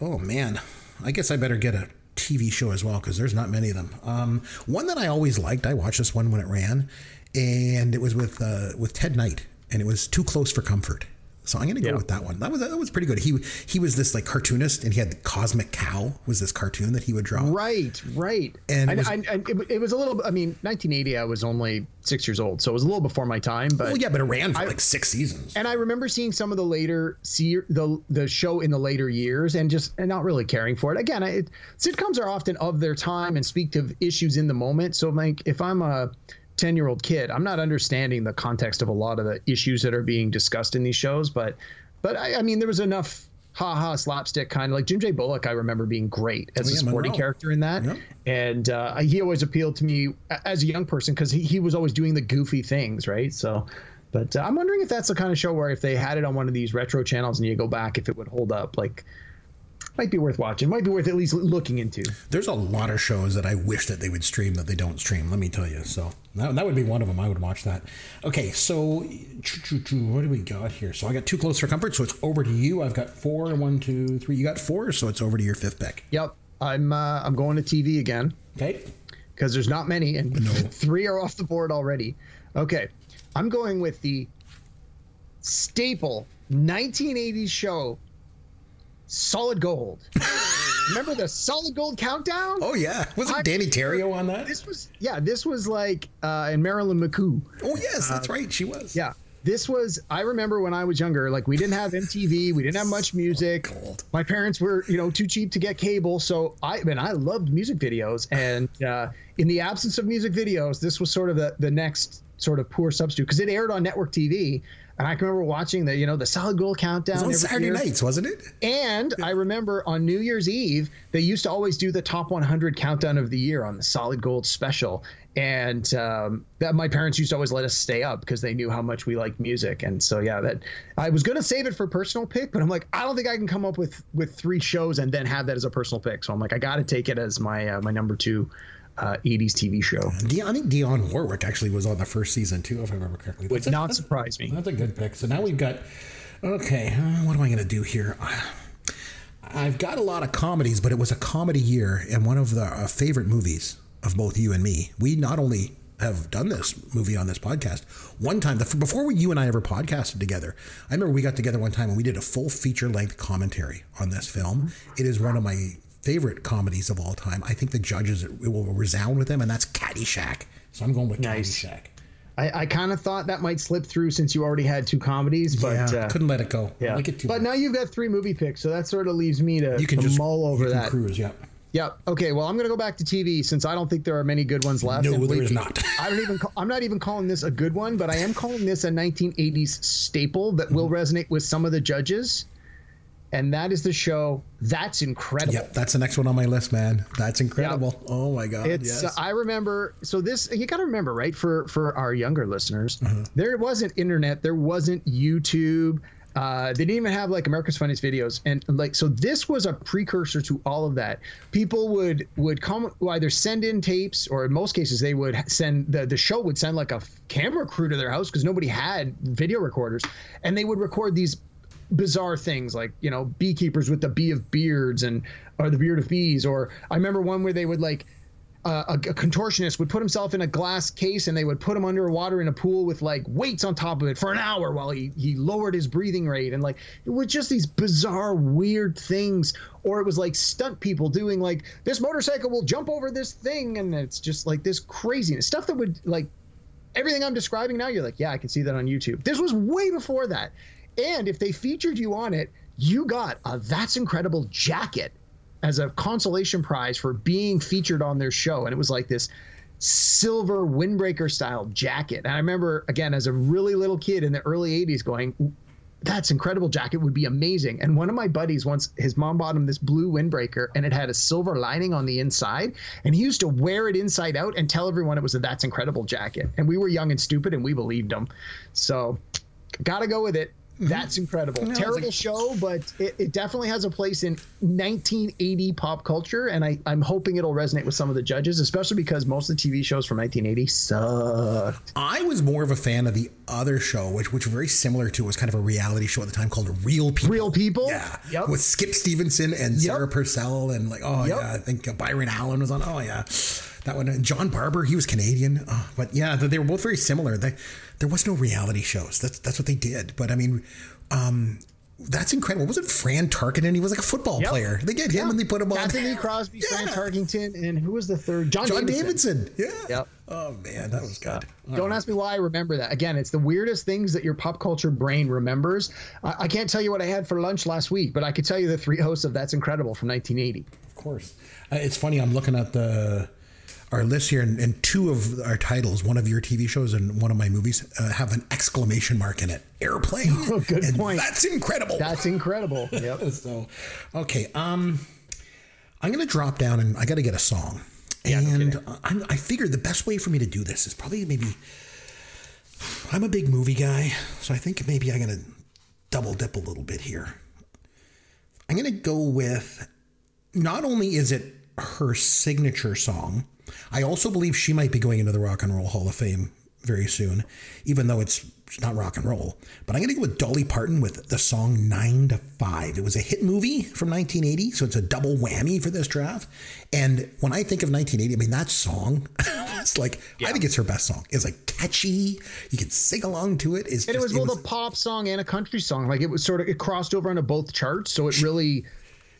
oh man, I guess I better get a TV show as well because there's not many of them. Um, one that I always liked. I watched this one when it ran, and it was with uh, with Ted Knight, and it was Too Close for Comfort. So I'm gonna go Yeah. with that one. That was that was pretty good. He he was this like cartoonist, and he had the Cosmic Cow was this cartoon that he would draw. Right, right. And it was- I, I, it, it was a little. I mean, 1980. I was only six years old, so it was a little before my time. But Well, yeah, but it ran for I- like six seasons. and I remember seeing some of the later see the the show in the later years and just and not really caring for it. Again, I, sitcoms are often of their time and speak to issues in the moment. So like if I'm a 10 year old kid, I'm not understanding the context of a lot of the issues that are being discussed in these shows. But but I, I mean there was enough ha ha slapstick kind of like Jim J Bullock. I remember being great as Oh, a yeah, supporting Monroe. character in that, Yep. and uh, he always appealed to me as a young person because he, he was always doing the goofy things, right? So. But uh, I'm wondering if that's the kind of show where if they had it on one of these retro channels and you go back, if it would hold up. Like, might be worth watching. Might be worth at least looking into. There's a lot of shows that I wish that they would stream that they don't stream. Let me tell you. So that, that would be one of them. I would watch that. Okay, so what do we got here? So I got two close for comfort. So it's over to you. I've got four. One, two, three. You got four. So it's over to your fifth pick. Yep, I'm uh, I'm going to TV again Okay. because there's not many, and three are off the board already. Okay, I'm going with the staple 1980s show, Solid Gold. Remember the Solid Gold countdown? Oh yeah. Was I- it Danny Terio on that? This was yeah. This was like uh, and Marilyn McCoo. Oh yes, that's right. She was. Yeah. This was I remember when I was younger, like we didn't have MTV, we didn't have much music. Gold. My parents were, you know, too cheap to get cable, so I mean I loved music videos and uh, in the absence of music videos, this was sort of the the next sort of poor substitute because it aired on network TV and I can remember watching the, you know, the Solid Gold countdown It was on every Saturday year. nights, wasn't it? And I remember on New Year's Eve, they used to always do the top 100 countdown of the year on the Solid Gold special. And um, that my parents used to always let us stay up because they knew how much we liked music. And so, yeah, that I was going to save it for personal pick, but I'm like, I don't think I can come up with with three shows and then have that as a personal pick. So I'm like, I got to take it as my uh, my number two uh, 80s TV show. I think Dionne Warwick actually was on the first season too, if I remember correctly. Would a- not surprise me. That's a good pick. So now we've got. Okay, uh, what am I going to do here? I've got a lot of comedies, but it was a comedy year, and one of the uh, favorite movies of both you and me. We not only have done this movie on this podcast one time the, before we, you and I ever podcasted together. I remember we got together one time and we did a full feature length commentary on this film. It is one of my favorite comedies of all time. I think the judges it will resound with them, and that's Caddyshack. So I'm going with Nice. Caddyshack. I, I kind of thought that might slip through since you already had two comedies, but yeah, uh, couldn't let it go. Yeah, like it too but much. now you've got three movie picks, so that sort of leaves me to, you can to just mull over that. Cruise, yeah. Yep. Okay. Well, I'm going to go back to TV since I don't think there are many good ones left. No, there is not. I don't even. Call, I'm not even calling this a good one, but I am calling this a 1980s staple that will resonate with some of the judges, and that is the show. That's incredible. Yep, that's the next one on my list, man. That's incredible. Oh my god. It's. yes. Uh, I remember. So this. You got to remember, right? For for our younger listeners, Mm-hmm. there wasn't internet. There wasn't YouTube. Uh, they didn't even have like America's Funniest Videos, and like so. This was a precursor to all of that. People would would come either send in tapes, or in most cases, they would send the the show would send like a camera crew to their house because nobody had video recorders, and they would record these bizarre things like you know beekeepers with the bee of beards and or the beard of bees or i remember one where they would like uh, a, a contortionist would put himself in a glass case and they would put him underwater in a pool with like weights on top of it for an hour while he, he lowered his breathing rate and like it was just these bizarre weird things or it was like stunt people doing like this motorcycle will jump over this thing and it's just like this craziness stuff that would like everything I'm describing now, you're like, yeah, I can see that on YouTube. This was way before that. And if they featured you on it, you got a That's Incredible jacket as a consolation prize for being featured on their show. And it was like this silver windbreaker style jacket. And I remember, again, as a really little kid in the early 80s, going, that's incredible jacket would be amazing. And one of my buddies once his mom bought him this blue windbreaker and it had a silver lining on the inside. And he used to wear it inside out and tell everyone it was a that's incredible jacket. And we were young and stupid and we believed him. So Gotta go with it. Mm-hmm. That's incredible. No, Terrible like- show, but it, it definitely has a place in 1980 pop culture, and I, I'm hoping it'll resonate with some of the judges, especially because most of the TV shows from 1980 sucked. I was more of a fan of the other show, which which was very similar to was kind of a reality show at the time called Real People. Real People? yeah, Yep. with Skip Stephenson and Yep. Sarah Purcell, and like, oh Yep. yeah, I think Byron Allen was on. Oh yeah, that one. And John Barbour, he was Canadian, oh, but yeah, they, they were both very similar. They, there was no reality shows. That's that's what they did. But I mean, um, that's incredible. Was it Fran Tarkenton? He was like a football Yep. player. They get him and they put him on. Anthony Crosby, Fran Yeah. Tarkenton, and who was the third? John, John Davidson. Davidson. Yeah. Yep. Oh man, that was good. Don't ask me why I remember that. Again, it's the weirdest things that your pop culture brain remembers. I, I can't tell you what I had for lunch last week, but I could tell you the three hosts of That's Incredible from 1980. Of course. Uh, it's funny. I'm looking at the our list here, and, and two of our titles, one of your TV shows and one of my movies, uh, have an exclamation mark in it. Airplane. Oh, good And point. That's incredible. That's incredible. Yep. so, okay. Um, I'm gonna drop down, and I got to get a song. Yeah, and uh, I'm, I figured the best way for me to do this is probably maybe. I'm a big movie guy, so I think maybe I'm gonna double dip a little bit here. I'm gonna go with. Not only is it her signature song, I also believe she might be going into the Rock and Roll Hall of Fame very soon, even though it's not rock and roll. But I'm going to go with Dolly Parton with the song Nine to Five. It was a hit movie from 1980, so it's a double whammy for this draft. And when I think of 1980, I mean, that song, it's like, I think it's her best song. It's like catchy. You can sing along to it. It's And it was both a pop song and a country song. Like it was sort of it crossed over onto both charts, so it really.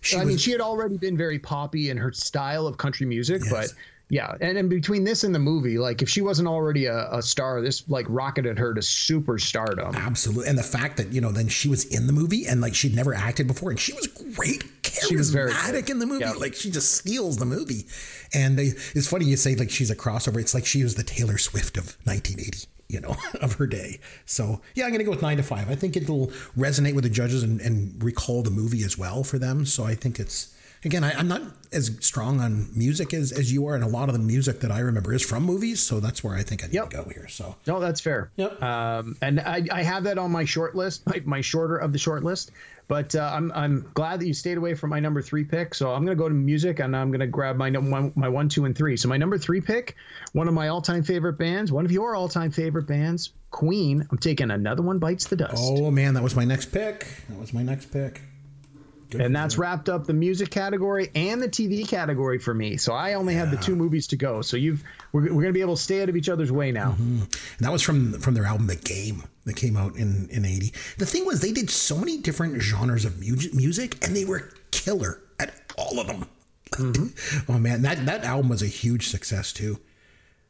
She I mean, she had already been very poppy in her style of country music, Yes. but yeah, and in between this and the movie, like if she wasn't already a, a star, this like rocketed her to superstardom. Absolutely. And the fact that, you know, then she was in the movie and like she'd never acted before and she was great, She was very charismatic in the movie. Yeah. Like she just steals the movie. And uh, it's funny you say like she's a crossover. It's like she was the Taylor Swift of 1980, you know, of her day. So yeah, I'm going to go with nine to five. I think it'll resonate with the judges and, and recall the movie as well for them. So I think it's, again, I, I'm not as strong on music as, as you are. And a lot of the music that I remember is from movies. So that's where I think I need Yep. to go here. So No, that's fair. Yep. Um, and I, I have that on my short list, my, my shorter of the short list. But uh, I'm I'm glad that you stayed away from my number three pick. So I'm gonna go to music and I'm gonna grab my my one, two, and three. So my number three pick, one of my all time favorite bands, one of your all time favorite bands, Queen. I'm taking another one bites the dust. Oh man, that was my next pick. That was my next pick. Good and that's wrapped up the music category and the TV category for me. So I only have the two movies to go. So you've we're, we're gonna be able to stay out of each other's way now. Mm-hmm. And that was from from their album The Game that came out in in 80. The thing was they did so many different genres of music music and they were killer at all of them. Mm-hmm. oh man, that that album was a huge success too.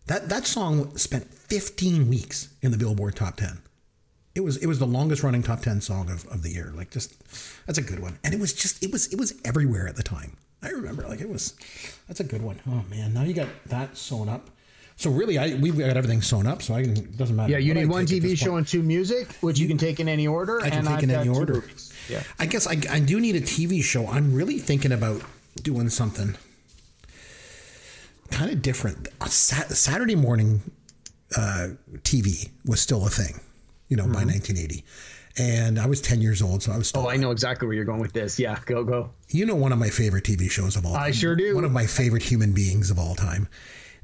That that song spent 15 weeks in the Billboard top 10. It was it was the longest running top 10 song of, of the year. Like just that's a good one. And it was just it was it was everywhere at the time. I remember like it was that's a good one. Oh man, now you got that sewn up. So really I we've got everything sewn up so I can it doesn't matter. Yeah, you need one TV show and two music, which you can take in any order. I can and take I've in any order. Yeah. I guess I, I do need a TV show. I'm really thinking about doing something kind of different. Sat- Saturday morning uh, TV was still a thing, you know, by 1980. And I was 10 years old, so I was still. Mm-hmm. Oh, I know exactly where you're going with this. Yeah, go go. You know, one of my favorite TV shows of all time. I sure do. One of my favorite human beings of all time.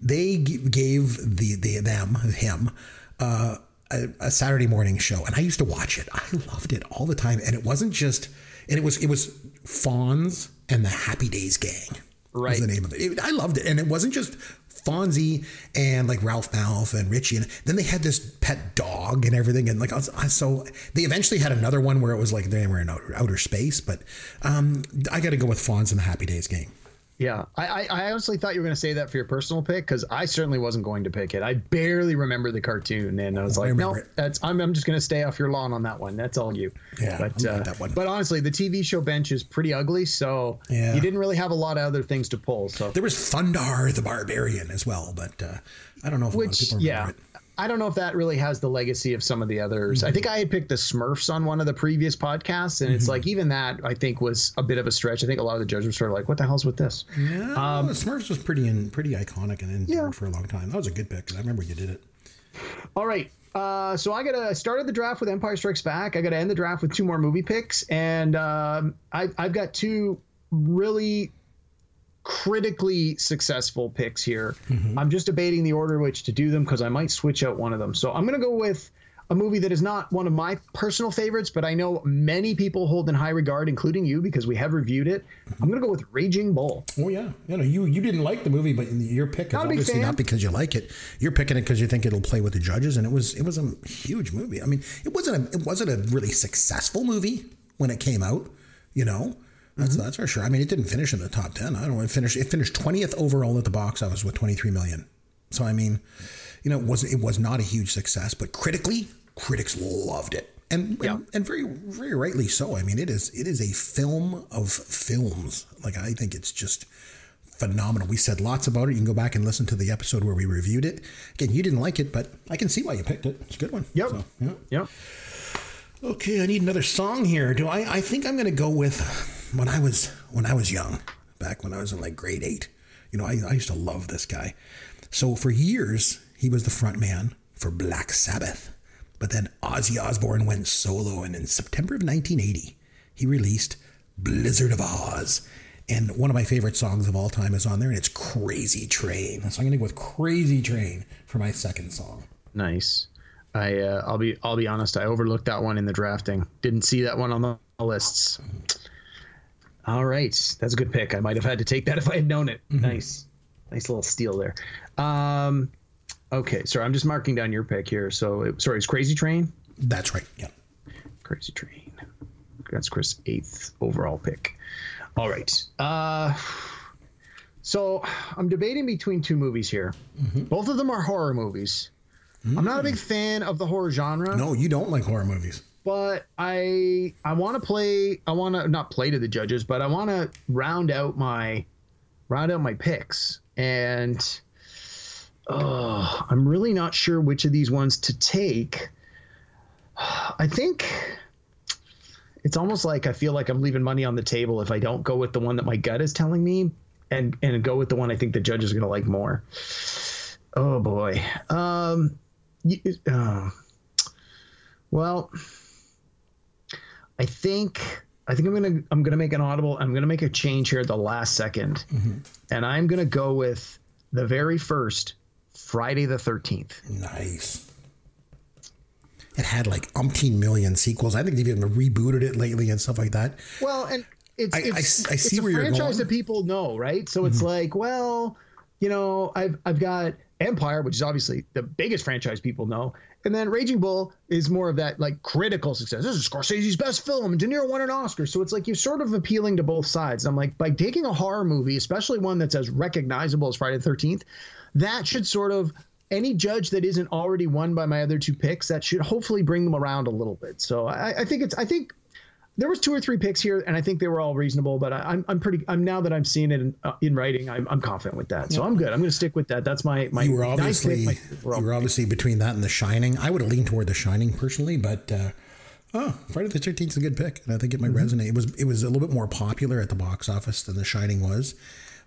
They gave the, the them him uh, a, a Saturday morning show, and I used to watch it. I loved it all the time, and it wasn't just, and it was it was Fonz and the Happy Days Gang. Right. Was the name of it. It- I loved it, and it wasn't just Fonzie and like Ralph Malph and Richie, and then they had this pet dog and everything, and like so they eventually had another one where it was like they were in outer, outer space, but um, I got to go with Fonz and the Happy Days Gang. Yeah, I, I, honestly thought you were going to say that for your personal pick because I certainly wasn't going to pick it. I barely remember the cartoon, and I was like, no, it. that's I'm, I'm just going to stay off your lawn on that one. That's all you. Yeah, but uh, that one. but honestly, the TV show bench is pretty ugly, so Yeah. you didn't really have a lot of other things to pull. So There was Thundarr the Barbarian as well, but uh, I don't know if a lot of which people remember yeah. it. I don't know if that really has the legacy of some of the others. Mm-hmm. I think I had picked the Smurfs on one of the previous podcasts, and it's like even that I think was a bit of a stretch. I think a lot of the judges were sort of like, "What the hell's with this?" Yeah, the Smurfs was pretty in, pretty iconic and Um, Yeah. for a long time. That was a good pick I remember you did it. All right. Uh, so I got to started the draft with Empire Strikes Back. I got to end the draft with two more movie picks, and um, I, I've got two really critically successful picks here. Mm-hmm. I'm just debating the order in which to do them because I might switch out one of them. So I'm going to go with a movie that is not one of my personal favorites, but I know many people hold in high regard, including you, because we have reviewed it. I'm going to go with Raging Bull. Oh yeah, you know you you didn't like the movie, but your pick is Not obviously not because you like it. You're picking it because you think it'll play with the judges, and it was it was a huge movie. I mean, it wasn't a it wasn't a really successful movie when it came out. You know, that's Mm-hmm. that's for sure. I mean, it didn't finish in the top ten. I don't know. It finished it finished twentieth overall at the box office with twenty three million. So I mean, you know, it was it was not a huge success, but critically, critics loved it. And, Yeah. and and very very rightly so. I mean, it is it is a film of films. Like I think it's just phenomenal. We said lots about it. You can go back and listen to the episode where we reviewed it. Again, you didn't like it, but I can see why you picked it. It's a good one. Yep. So, yeah. Yep. Okay, I need another song here. Do I? I think I'm going to go with when I was when I was young, back when I was in like grade eight. You know, I, I used to love this guy. So for years, he was the front man for Black Sabbath. But then Ozzy Osbourne went solo, and in September of 1980, he released Blizzard of Ozz. And one of my favorite songs of all time is on there, and it's Crazy Train. So I'm going to go with Crazy Train for my second song. Nice. I uh, I'll be I'll be honest. I overlooked that one in the drafting. Didn't see that one on the lists. All right, that's a good pick. I might have had to take that if I had known it. Nice, nice little steal there. Um, okay, sorry, I'm just marking down your pick here. So it, sorry, it's Crazy Train. That's right. Yeah. Crazy Train. That's Chris' eighth overall pick. All right. Uh, so I'm debating between two movies here. Both of them are horror movies. I'm not a big fan of the horror genre, No, you don't like horror movies. But I I want to play. I want to not play to the judges, but I want to round out my round out my picks. And oh, I'm really not sure which of these ones to take. I think it's almost like I feel like I'm leaving money on the table if I don't go with the one that my gut is telling me and and go with the one I think the judges are going to like more. Oh boy. Um uh, well, I think I think I'm gonna I'm gonna make an audible. I'm gonna make a change here at the last 2nd and I'm gonna go with the very first Friday the Thirteenth. Nice. It had like umpteen million sequels. I think they've even rebooted it lately and stuff like that. Well, and it's I- I it's, I it's see a where you're franchise going. Mm-hmm. that people know, right? So it's like, well, you know, I've I've got Empire, which is obviously the biggest franchise people know, and then Raging Bull is more of that like critical success. This is Scorsese's best film, and De Niro won an Oscar, so it's like you're sort of appealing to both sides. I'm like, by taking a horror movie, especially one that's as recognizable as Friday the Thirteenth, that should sort of any judge that isn't already won by my other two picks, that should hopefully bring them around a little bit. So I, I think it's I think there was two or three picks here, and I think they were all reasonable. But I, I'm I'm pretty. I'm now that I'm seeing it in, uh, in writing, I'm, I'm confident with that. So I'm good. I'm going to stick with that. That's my my. You were obviously pick, my you were obviously between that and The Shining. I would have leaned toward The Shining personally, but uh, oh, Friday the Thirteenth is a good pick, and I think it might Mm-hmm. resonate. It was it was a little bit more popular at the box office than The Shining was,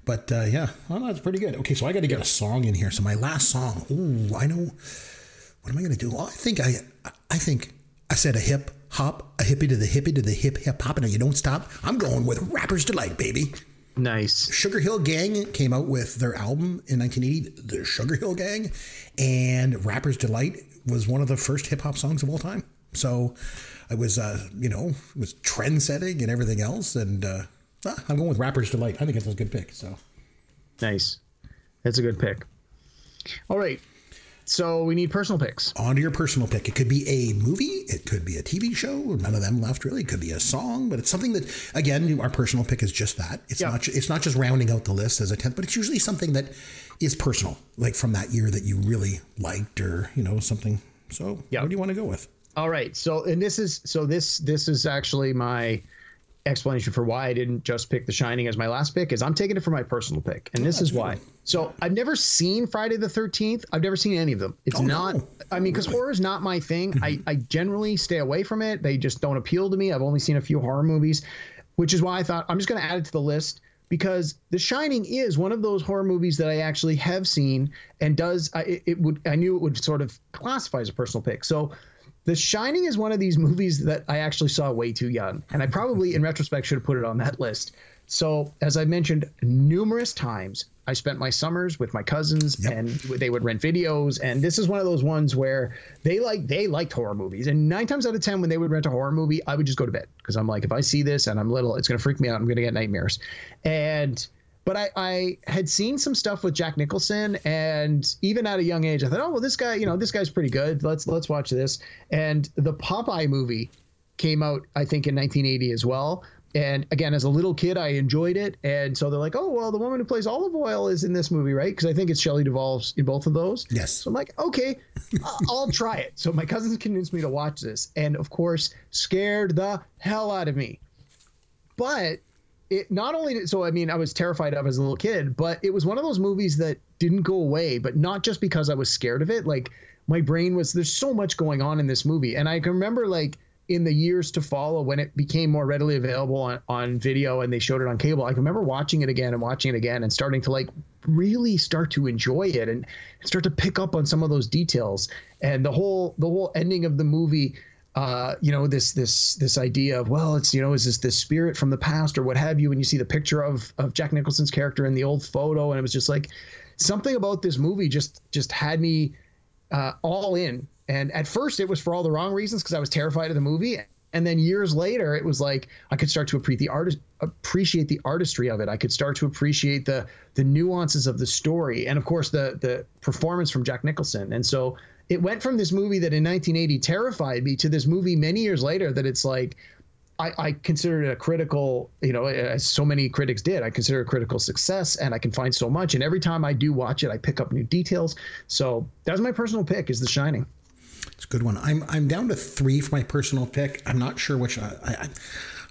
but uh, yeah, well, that's pretty good. Okay, so I got to get a song in here. So my last song. Ooh, I know. What am I going to do? Well, I think I I think I said a hip hop, a hippie to the hippie to the hip hip hop, and you don't stop. I'm going with Rapper's Delight, baby. nice. Sugar Hill Gang came out with their album in 1980, the Sugar Hill Gang, and Rapper's Delight was one of the first hip hop songs of all time. So it was, uh, you know, it was trend setting and everything else. And uh, ah, I'm going with Rapper's Delight. I think it's a good pick. So Nice. That's a good pick. All right. So we need personal picks. on to your personal pick. It could be a movie, it could be a TV show. None of them left really. It could be a song, but it's something that, again, our personal pick is just that. It's not. It's not just rounding out the list as a tenth, but it's usually something that is personal, like from that year that you really liked, or you know something. So, Yeah. what do you want to go with? All right. So and this is so this this is actually my explanation for why I didn't just pick The Shining as my last pick is I'm taking it for my personal pick, and this is why. So I've never seen Friday the Thirteenth. I've never seen any of them. It's Oh, not. no. I mean, because horror is not my thing. I mm-hmm. I generally stay away from it. They just don't appeal to me. I've only seen a few horror movies, which is why I thought I'm just going to add it to the list because The Shining is one of those horror movies that I actually have seen and does I, it, it would I knew it would sort of classify as a personal pick. So The Shining is one of these movies that I actually saw way too young, and I probably in retrospect should have put it on that list. So as I mentioned numerous times, I spent my summers with my cousins Yep. and they would rent videos and this is one of those ones where they like they liked horror movies and nine times out of ten when they would rent a horror movie i would just go to bed because i'm like if i see this and i'm little it's going to freak me out i'm going to get nightmares and but I, I had seen some stuff with Jack Nicholson, and even at a young age, I thought, oh well, this guy, you know, this guy's pretty good. Let's let's watch this. And the Popeye movie came out, I think, in 1980 as well. And again, as a little kid, I enjoyed it. And so they're like, oh, well, the woman who plays Olive Oyl is in this movie, right? Because I think it's Shelley Duvall's in both of those. Yes. So I'm like, okay, I'll try it. So my cousins convinced me to watch this. And of course, scared the hell out of me. But it not only did, so I mean I was terrified of as a little kid, but it was one of those movies that didn't go away, but not just because I was scared of it. Like my brain was there's so much going on in this movie. And I can remember like in the years to follow when it became more readily available on, on video and they showed it on cable, I can remember watching it again and watching it again and starting to like really start to enjoy it and start to pick up on some of those details. And the whole the whole ending of the movie uh, you know this this this idea of well it's you know is this this spirit from the past or what have you and you see the picture of of Jack Nicholson's character in the old photo and it was just like something about this movie just just had me uh, all in and at first it was for all the wrong reasons because I was terrified of the movie and then years later it was like I could start to appreciate the artist appreciate the artistry of it I could start to appreciate the the nuances of the story and of course the the performance from Jack Nicholson and so it went from this movie that in 1980 terrified me to this movie many years later that it's like I, I consider it a critical, you know, as so many critics did. I consider it a critical success, and I can find so much. And every time I do watch it, I pick up new details. So that's my personal pick: is The Shining. It's a good one. I'm I'm down to three for my personal pick. I'm not sure which I I,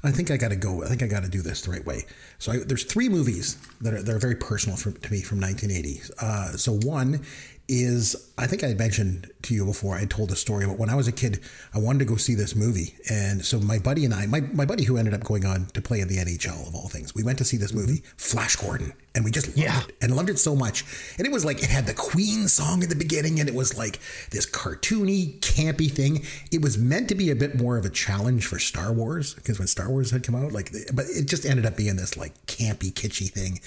I think I got to go. I think I got to do this the right way. So I, there's three movies that are that are very personal for, to me from 1980. Uh, so one is I think I mentioned to you before. I told a story about when I was a kid. I wanted to go see this movie, and so my buddy and I, my my buddy who ended up going on to play in the NHL of all things, we went to see this movie, Flash Gordon, and we just loved Yeah. it and loved it so much. And it was like it had the Queen song at the beginning, and it was like this cartoony, campy thing. It was meant to be a bit more of a challenge for Star Wars because when Star Wars had come out, like, but it just ended up being this like campy, kitschy thing,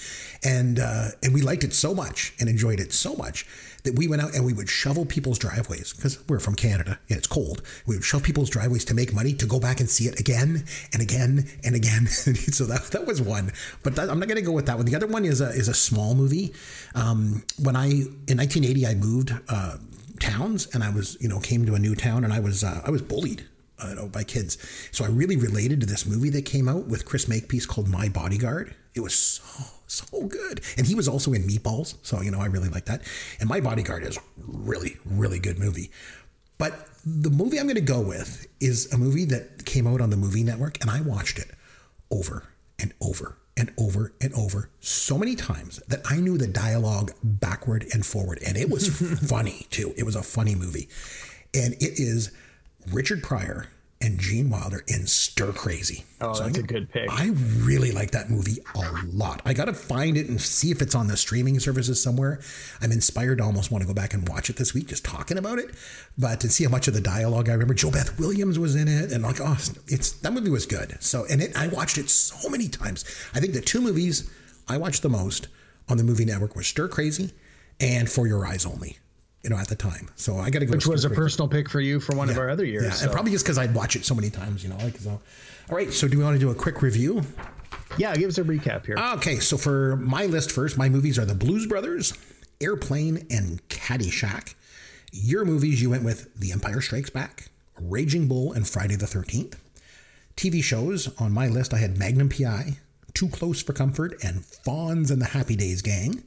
and uh, and we liked it so much and enjoyed it so much that we went out and we would shovel people's driveways because we're from Canada and it's cold. We would shove people's driveways to make money to go back and see it again and again and again. so that that was one, but that, I'm not going to go with that one. The other one is a is a small movie. Um, when I in 1980 I moved uh, towns and I was you know came to a new town and I was uh, I was bullied. Uh, you know, by kids, so I really related to this movie that came out with Chris Makepeace called My Bodyguard. It was so so good, and he was also in Meatballs, so you know I really like that. And My Bodyguard is really really good movie. But the movie I'm going to go with is a movie that came out on the movie network, and I watched it over and over and over and over so many times that I knew the dialogue backward and forward. And it was funny too. It was a funny movie. And it is Richard Pryor and Gene Wilder in Stir Crazy. Oh, that's a good pick. I really like that movie a lot. I got to find it and see if it's on the streaming services somewhere. I'm inspired to almost want to go back and watch it this week, just talking about it. But to see how much of the dialogue I remember, JoBeth Williams was in it, and like, oh, it's that movie was good. So, and it, I watched it so many times. I think the two movies I watched the most on the movie network were Stir Crazy and For Your Eyes Only. You know, at the time. So I got to go. Which was a Crazy. personal pick for you for one of our other years. Yeah, so- and probably just because I'd watch it so many times, you know. Like so. All right, so do we want to do a quick review? yeah, give us a recap here. Okay, so for my list first, my movies are The Blues Brothers, Airplane, and Caddyshack. Your movies, you went with The Empire Strikes Back, Raging Bull, and Friday the 13th. TV shows on my list, I had Magnum PI, Too Close for Comfort, and Fonz and the Happy Days Gang.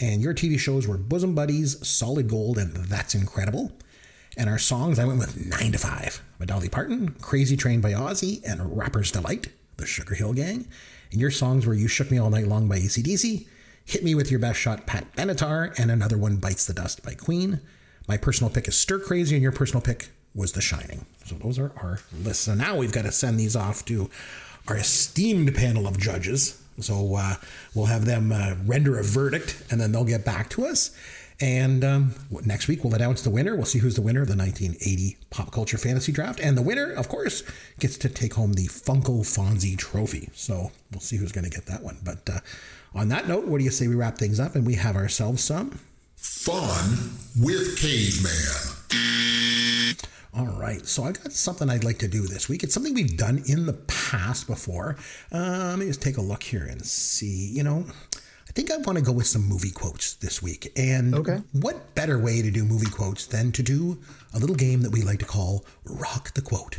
And your TV shows were Bosom Buddies, Solid Gold, and That's Incredible. And our songs, I went with 9 to 5 by Dolly Parton, Crazy Train by Ozzy, and Rapper's Delight, the Sugar Hill Gang. And your songs were You Shook Me All Night Long by ACDC, Hit Me With Your Best Shot, Pat Benatar, and another one, Bites the Dust by Queen. My personal pick is Stir Crazy, and your personal pick was The Shining. So those are our lists. So now we've got to send these off to our esteemed panel of judges. So uh, we'll have them uh, render a verdict, and then they'll get back to us. And um, next week we'll announce the winner. We'll see who's the winner of the 1980 Pop Culture Fantasy Draft, and the winner, of course, gets to take home the Funko Fonzie Trophy. So we'll see who's going to get that one. But uh, on that note, what do you say we wrap things up and we have ourselves some fun with Caveman? All right, so I got something I'd like to do this week. It's something we've done in the past before. Uh, let me just take a look here and see. You know, I think I want to go with some movie quotes this week. And Okay. what better way to do movie quotes than to do a little game that we like to call Rock the Quote?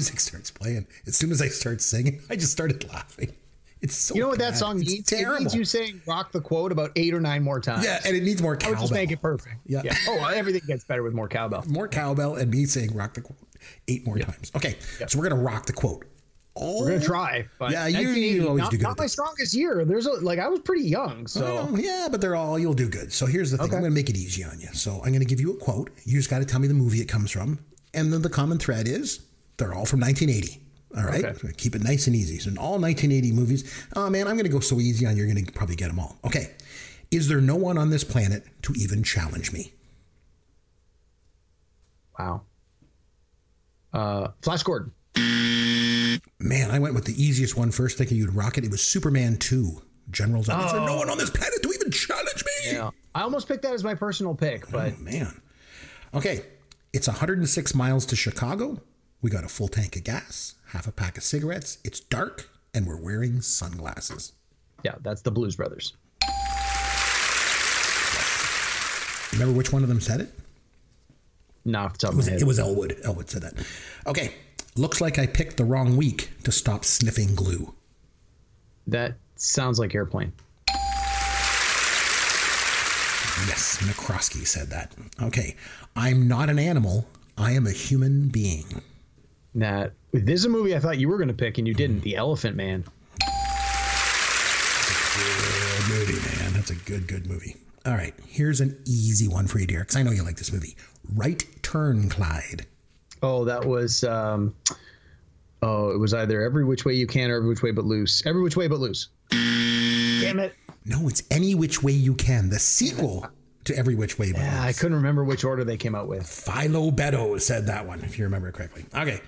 Music starts playing. As soon as I start singing, I just started laughing. It's so You know what that song It's needs? Terrible. It needs you saying "rock the quote" about eight or nine more times. yeah, and it needs more I cowbell. would just make it perfect. Yeah. Oh, everything gets better with more cowbell. more cowbell and me saying rock the quote eight more times. Okay, so we're gonna rock the quote. Oh, We're gonna try. But Yeah, you- 1980, you always not, do good Not my this. strongest year. There's a, like I was pretty young, so Well, yeah, but they're all you'll do good. So here's the thing: Okay. I'm gonna make it easy on you. So I'm gonna give you a quote. You just got to tell me the movie it comes from, and then the common thread is they're all from 1980. All right, Okay. Keep it nice and easy. So in all 1980 movies, oh man, I'm gonna go so easy on you. You're gonna probably get them all. Okay, is there no one on this planet to even challenge me? wow. Uh, Flash Gordon. Man, I went with the easiest one first, thinking you'd rock it. It was Superman 2. Generals. Is there no Oh. one on this planet to even challenge me? Yeah, I almost picked that as my personal pick, but Oh, man. Okay, it's 106 miles to Chicago. We got a full tank of gas, half a pack of cigarettes. It's dark, and we're wearing sunglasses. yeah, that's the Blues Brothers. Remember which one of them said it? Not off the top It of was, my head. it was Elwood. Elwood said that. Okay, looks like I picked the wrong week to stop sniffing glue. that sounds like airplane. Yes, McCroskey said that. Okay, I'm not an animal. I am a human being. That this is a movie I thought you were going to pick and you didn't. The Elephant Man. Good movie, man. That's a good, good movie. All right, here's an easy one for you, dear, because I know you like this movie. Right Turn, Clyde. Oh, that was. Um, oh, it was either Every Which Way You Can or Every Which Way But Loose. Every Which Way But Loose. Damn it! No, it's Any Which Way You Can, the sequel to Every Which Way But Yeah, I couldn't remember which order they came out with. Philo Beddoe said that one, if you remember it correctly. Okay,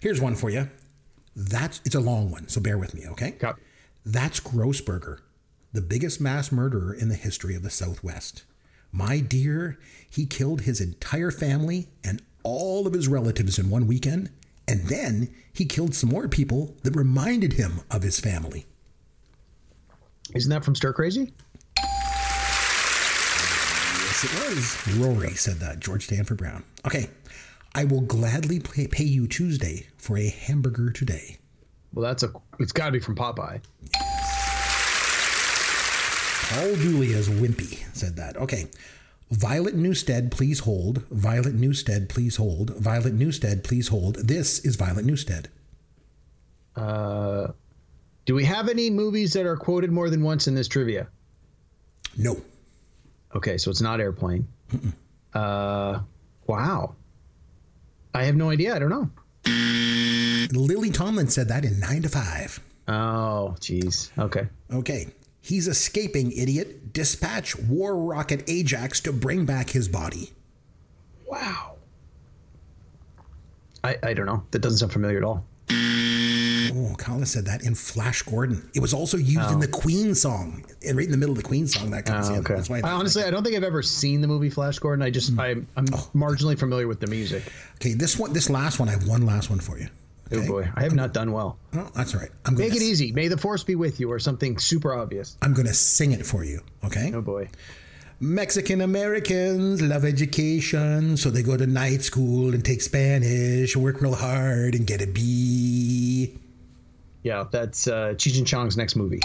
here's one for you. That's it's a long one, so bear with me, okay? Copy. That's Grossberger, the biggest mass murderer in the history of the Southwest. My dear, he killed his entire family and all of his relatives in one weekend, and then he killed some more people that reminded him of his family. Isn't that from Stir Crazy? Yes, it was. Rory said that. George Stanford Brown. Okay. I will gladly pay, pay you Tuesday for a hamburger today. Well, that's a. It's got to be from Popeye. Paul Dooley as Wimpy said that. Okay. Violet Newstead, please hold. Violet Newstead, please hold. Violet Newstead, please hold. This is Violet Newstead. Uh, do we have any movies that are quoted more than once in this trivia? No. Okay, so it's not Airplane. Uh, wow. I have no idea. I don't know. Lily Tomlin said that in 9 to 5. Oh, jeez. Okay. Okay. He's escaping, idiot. Dispatch War Rocket Ajax to bring back his body. Wow. I, I don't know. That doesn't sound familiar at all. Oh, Colin said that in Flash Gordon. It was also used in the oh. Queen song. And right in the middle of the Queen song that comes Oh, in. That's why I, honestly, I don't think I've ever seen the movie Flash Gordon. I just, mm. I, I'm oh. marginally familiar with the music. Okay, this one this last one, I have one last one for you. Oh boy, I have not done well. Oh, that's all right. I'm gonna Make it s- easy. May the force be with you, or something super obvious. I'm gonna sing it for you. Okay? Oh boy. Mexican Americans love education, so they go to night school and take Spanish, work real hard, and get a B. Yeah, that's uh, Cheech and Chong's next movie.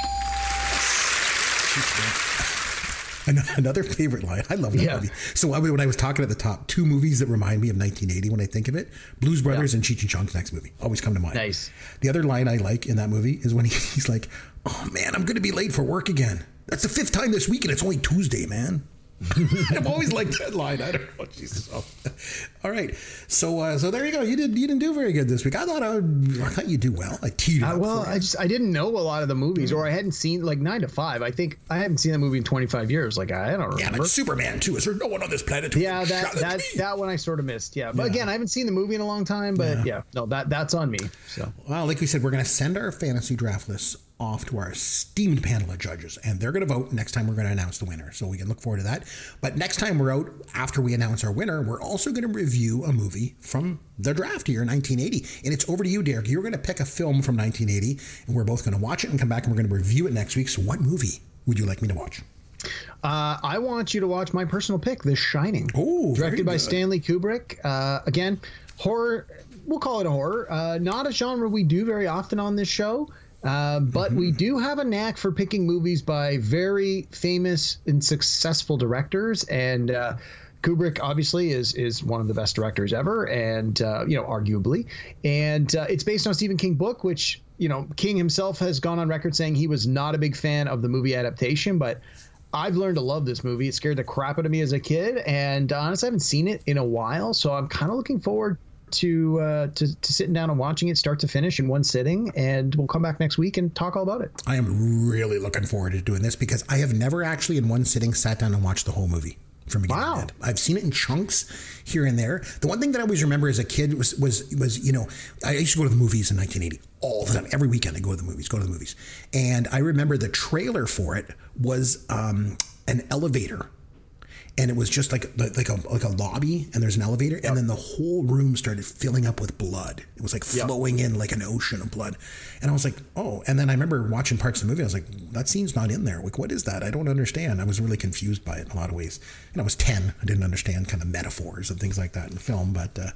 Another favorite line. I love that Yeah. movie. So I, when I was talking at the top, two movies that remind me of 1980 when I think of it: Blues Brothers and Cheech and Chong's next movie always come to mind. Nice. The other line I like in that movie is when he, he's like, "Oh man, I'm going to be late for work again. That's the fifth time this week, and it's only Tuesday, man." I've always liked that line. I don't know. Jesus. Oh. All right. So uh, so there you go. You did you didn't do very good this week. I thought I, would, I thought you do well. I teed Uh, well. I just I didn't know a lot of the movies, or I hadn't seen like Nine to Five. I think I haven't seen that movie in 25 years. Like I don't yeah, remember. but Superman too. Is there no one on this planet? Yeah, that that that one I sort of missed. Yeah, but Yeah. again, I haven't seen the movie in a long time. But yeah, no, that that's on me. So Well, like we said, we're going to send our fantasy draft lists off to our esteemed panel of judges, and they're going to vote. Next time, we're going to announce the winner, so we can look forward to that. But next time we're out, after we announce our winner, we're also going to review a movie from the draft year, 1980. And it's over to you, Derek. You're going to pick a film from 1980, and we're both going to watch it and come back, and we're going to review it next week. So, what movie would you like me to watch? uh, I want you to watch my personal pick, The Shining. Oh, directed by. Stanley Kubrick. Uh, again, horror. We'll call it a horror. Uh, not a genre we do very often on this show. Uh, but Mm-hmm. we do have a knack for picking movies by very famous and successful directors, and uh, Kubrick obviously is is one of the best directors ever, and uh, you know arguably, and uh, it's based on a Stephen King book, which you know King himself has gone on record saying he was not a big fan of the movie adaptation, but I've learned to love this movie. It scared the crap out of me as a kid, and uh, honestly, I haven't seen it in a while, so I'm kind of looking forward to, uh, to to sitting down and watching it start to finish in one sitting. And we'll come back next week and talk all about it. I am really looking forward to doing this because I have never actually in one sitting sat down and watched the whole movie from beginning Wow. to end. I've seen it in chunks here and there. The one thing that I always remember as a kid was was was you know I used to go to the movies in 1980 all the time. Every weekend I go to the movies, go to the movies, and I remember the trailer for it was um, an elevator and it was just like like a like a lobby and there's an elevator and then the whole room started filling up with blood. It was like flowing in like an ocean of blood. And i was like oh and then i remember watching parts of the movie i was like that scene's not in there. Like what is that? I don't understand. I was really confused by it in a lot of ways. And i was 10 i didn't understand kind of metaphors and things like that in film but uh,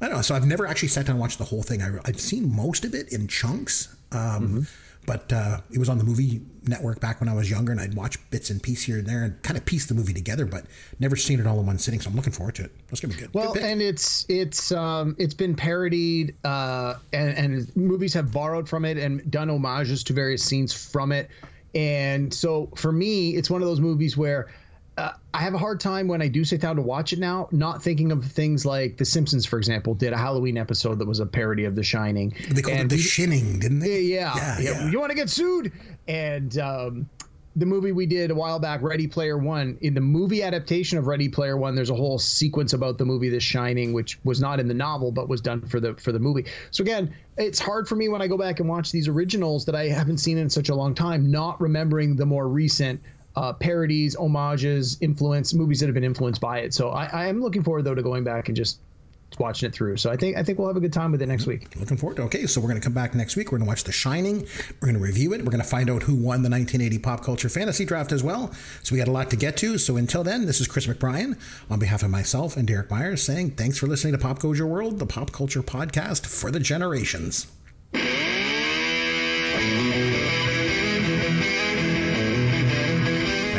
i don't know. So i've never actually sat down and watched the whole thing. I, i've seen most of it in chunks um, but uh, it was on the movie network back when I was younger, and I'd watch bits and pieces here and there and kind of piece the movie together, but never seen it all in one sitting. So I'm looking forward to it. That's gonna be good. Well, Good and it's it's um, it's been parodied, uh, and, and movies have borrowed from it and done homages to various scenes from it. And so for me, it's one of those movies where uh, I have a hard time when I do sit down to watch it now, not thinking of things like The Simpsons, for example, did a Halloween episode that was a parody of The Shining. they called it the shinning, didn't they? yeah, yeah, yeah. yeah. You want to get sued? And um, the movie we did a while back, Ready Player One, in the movie adaptation of Ready Player One, there's a whole sequence about the movie The Shining, which was not in the novel but was done for the for the movie. So again, it's hard for me when I go back and watch these originals that I haven't seen in such a long time, not remembering the more recent. Uh, parodies, homages, influence movies that have been influenced by it. So I, I am looking forward though to going back and just watching it through. So I think I think we'll have a good time with it next week. Looking forward to. Okay, so we're going to come back next week. We're going to watch The Shining. We're going to review it. We're going to find out who won the 1980 pop culture fantasy draft as well. So we got a lot to get to. So until then, this is Chris McBrien on behalf of myself and Derek Myers saying thanks for listening to Pop Goes Your World, the pop culture podcast for the generations.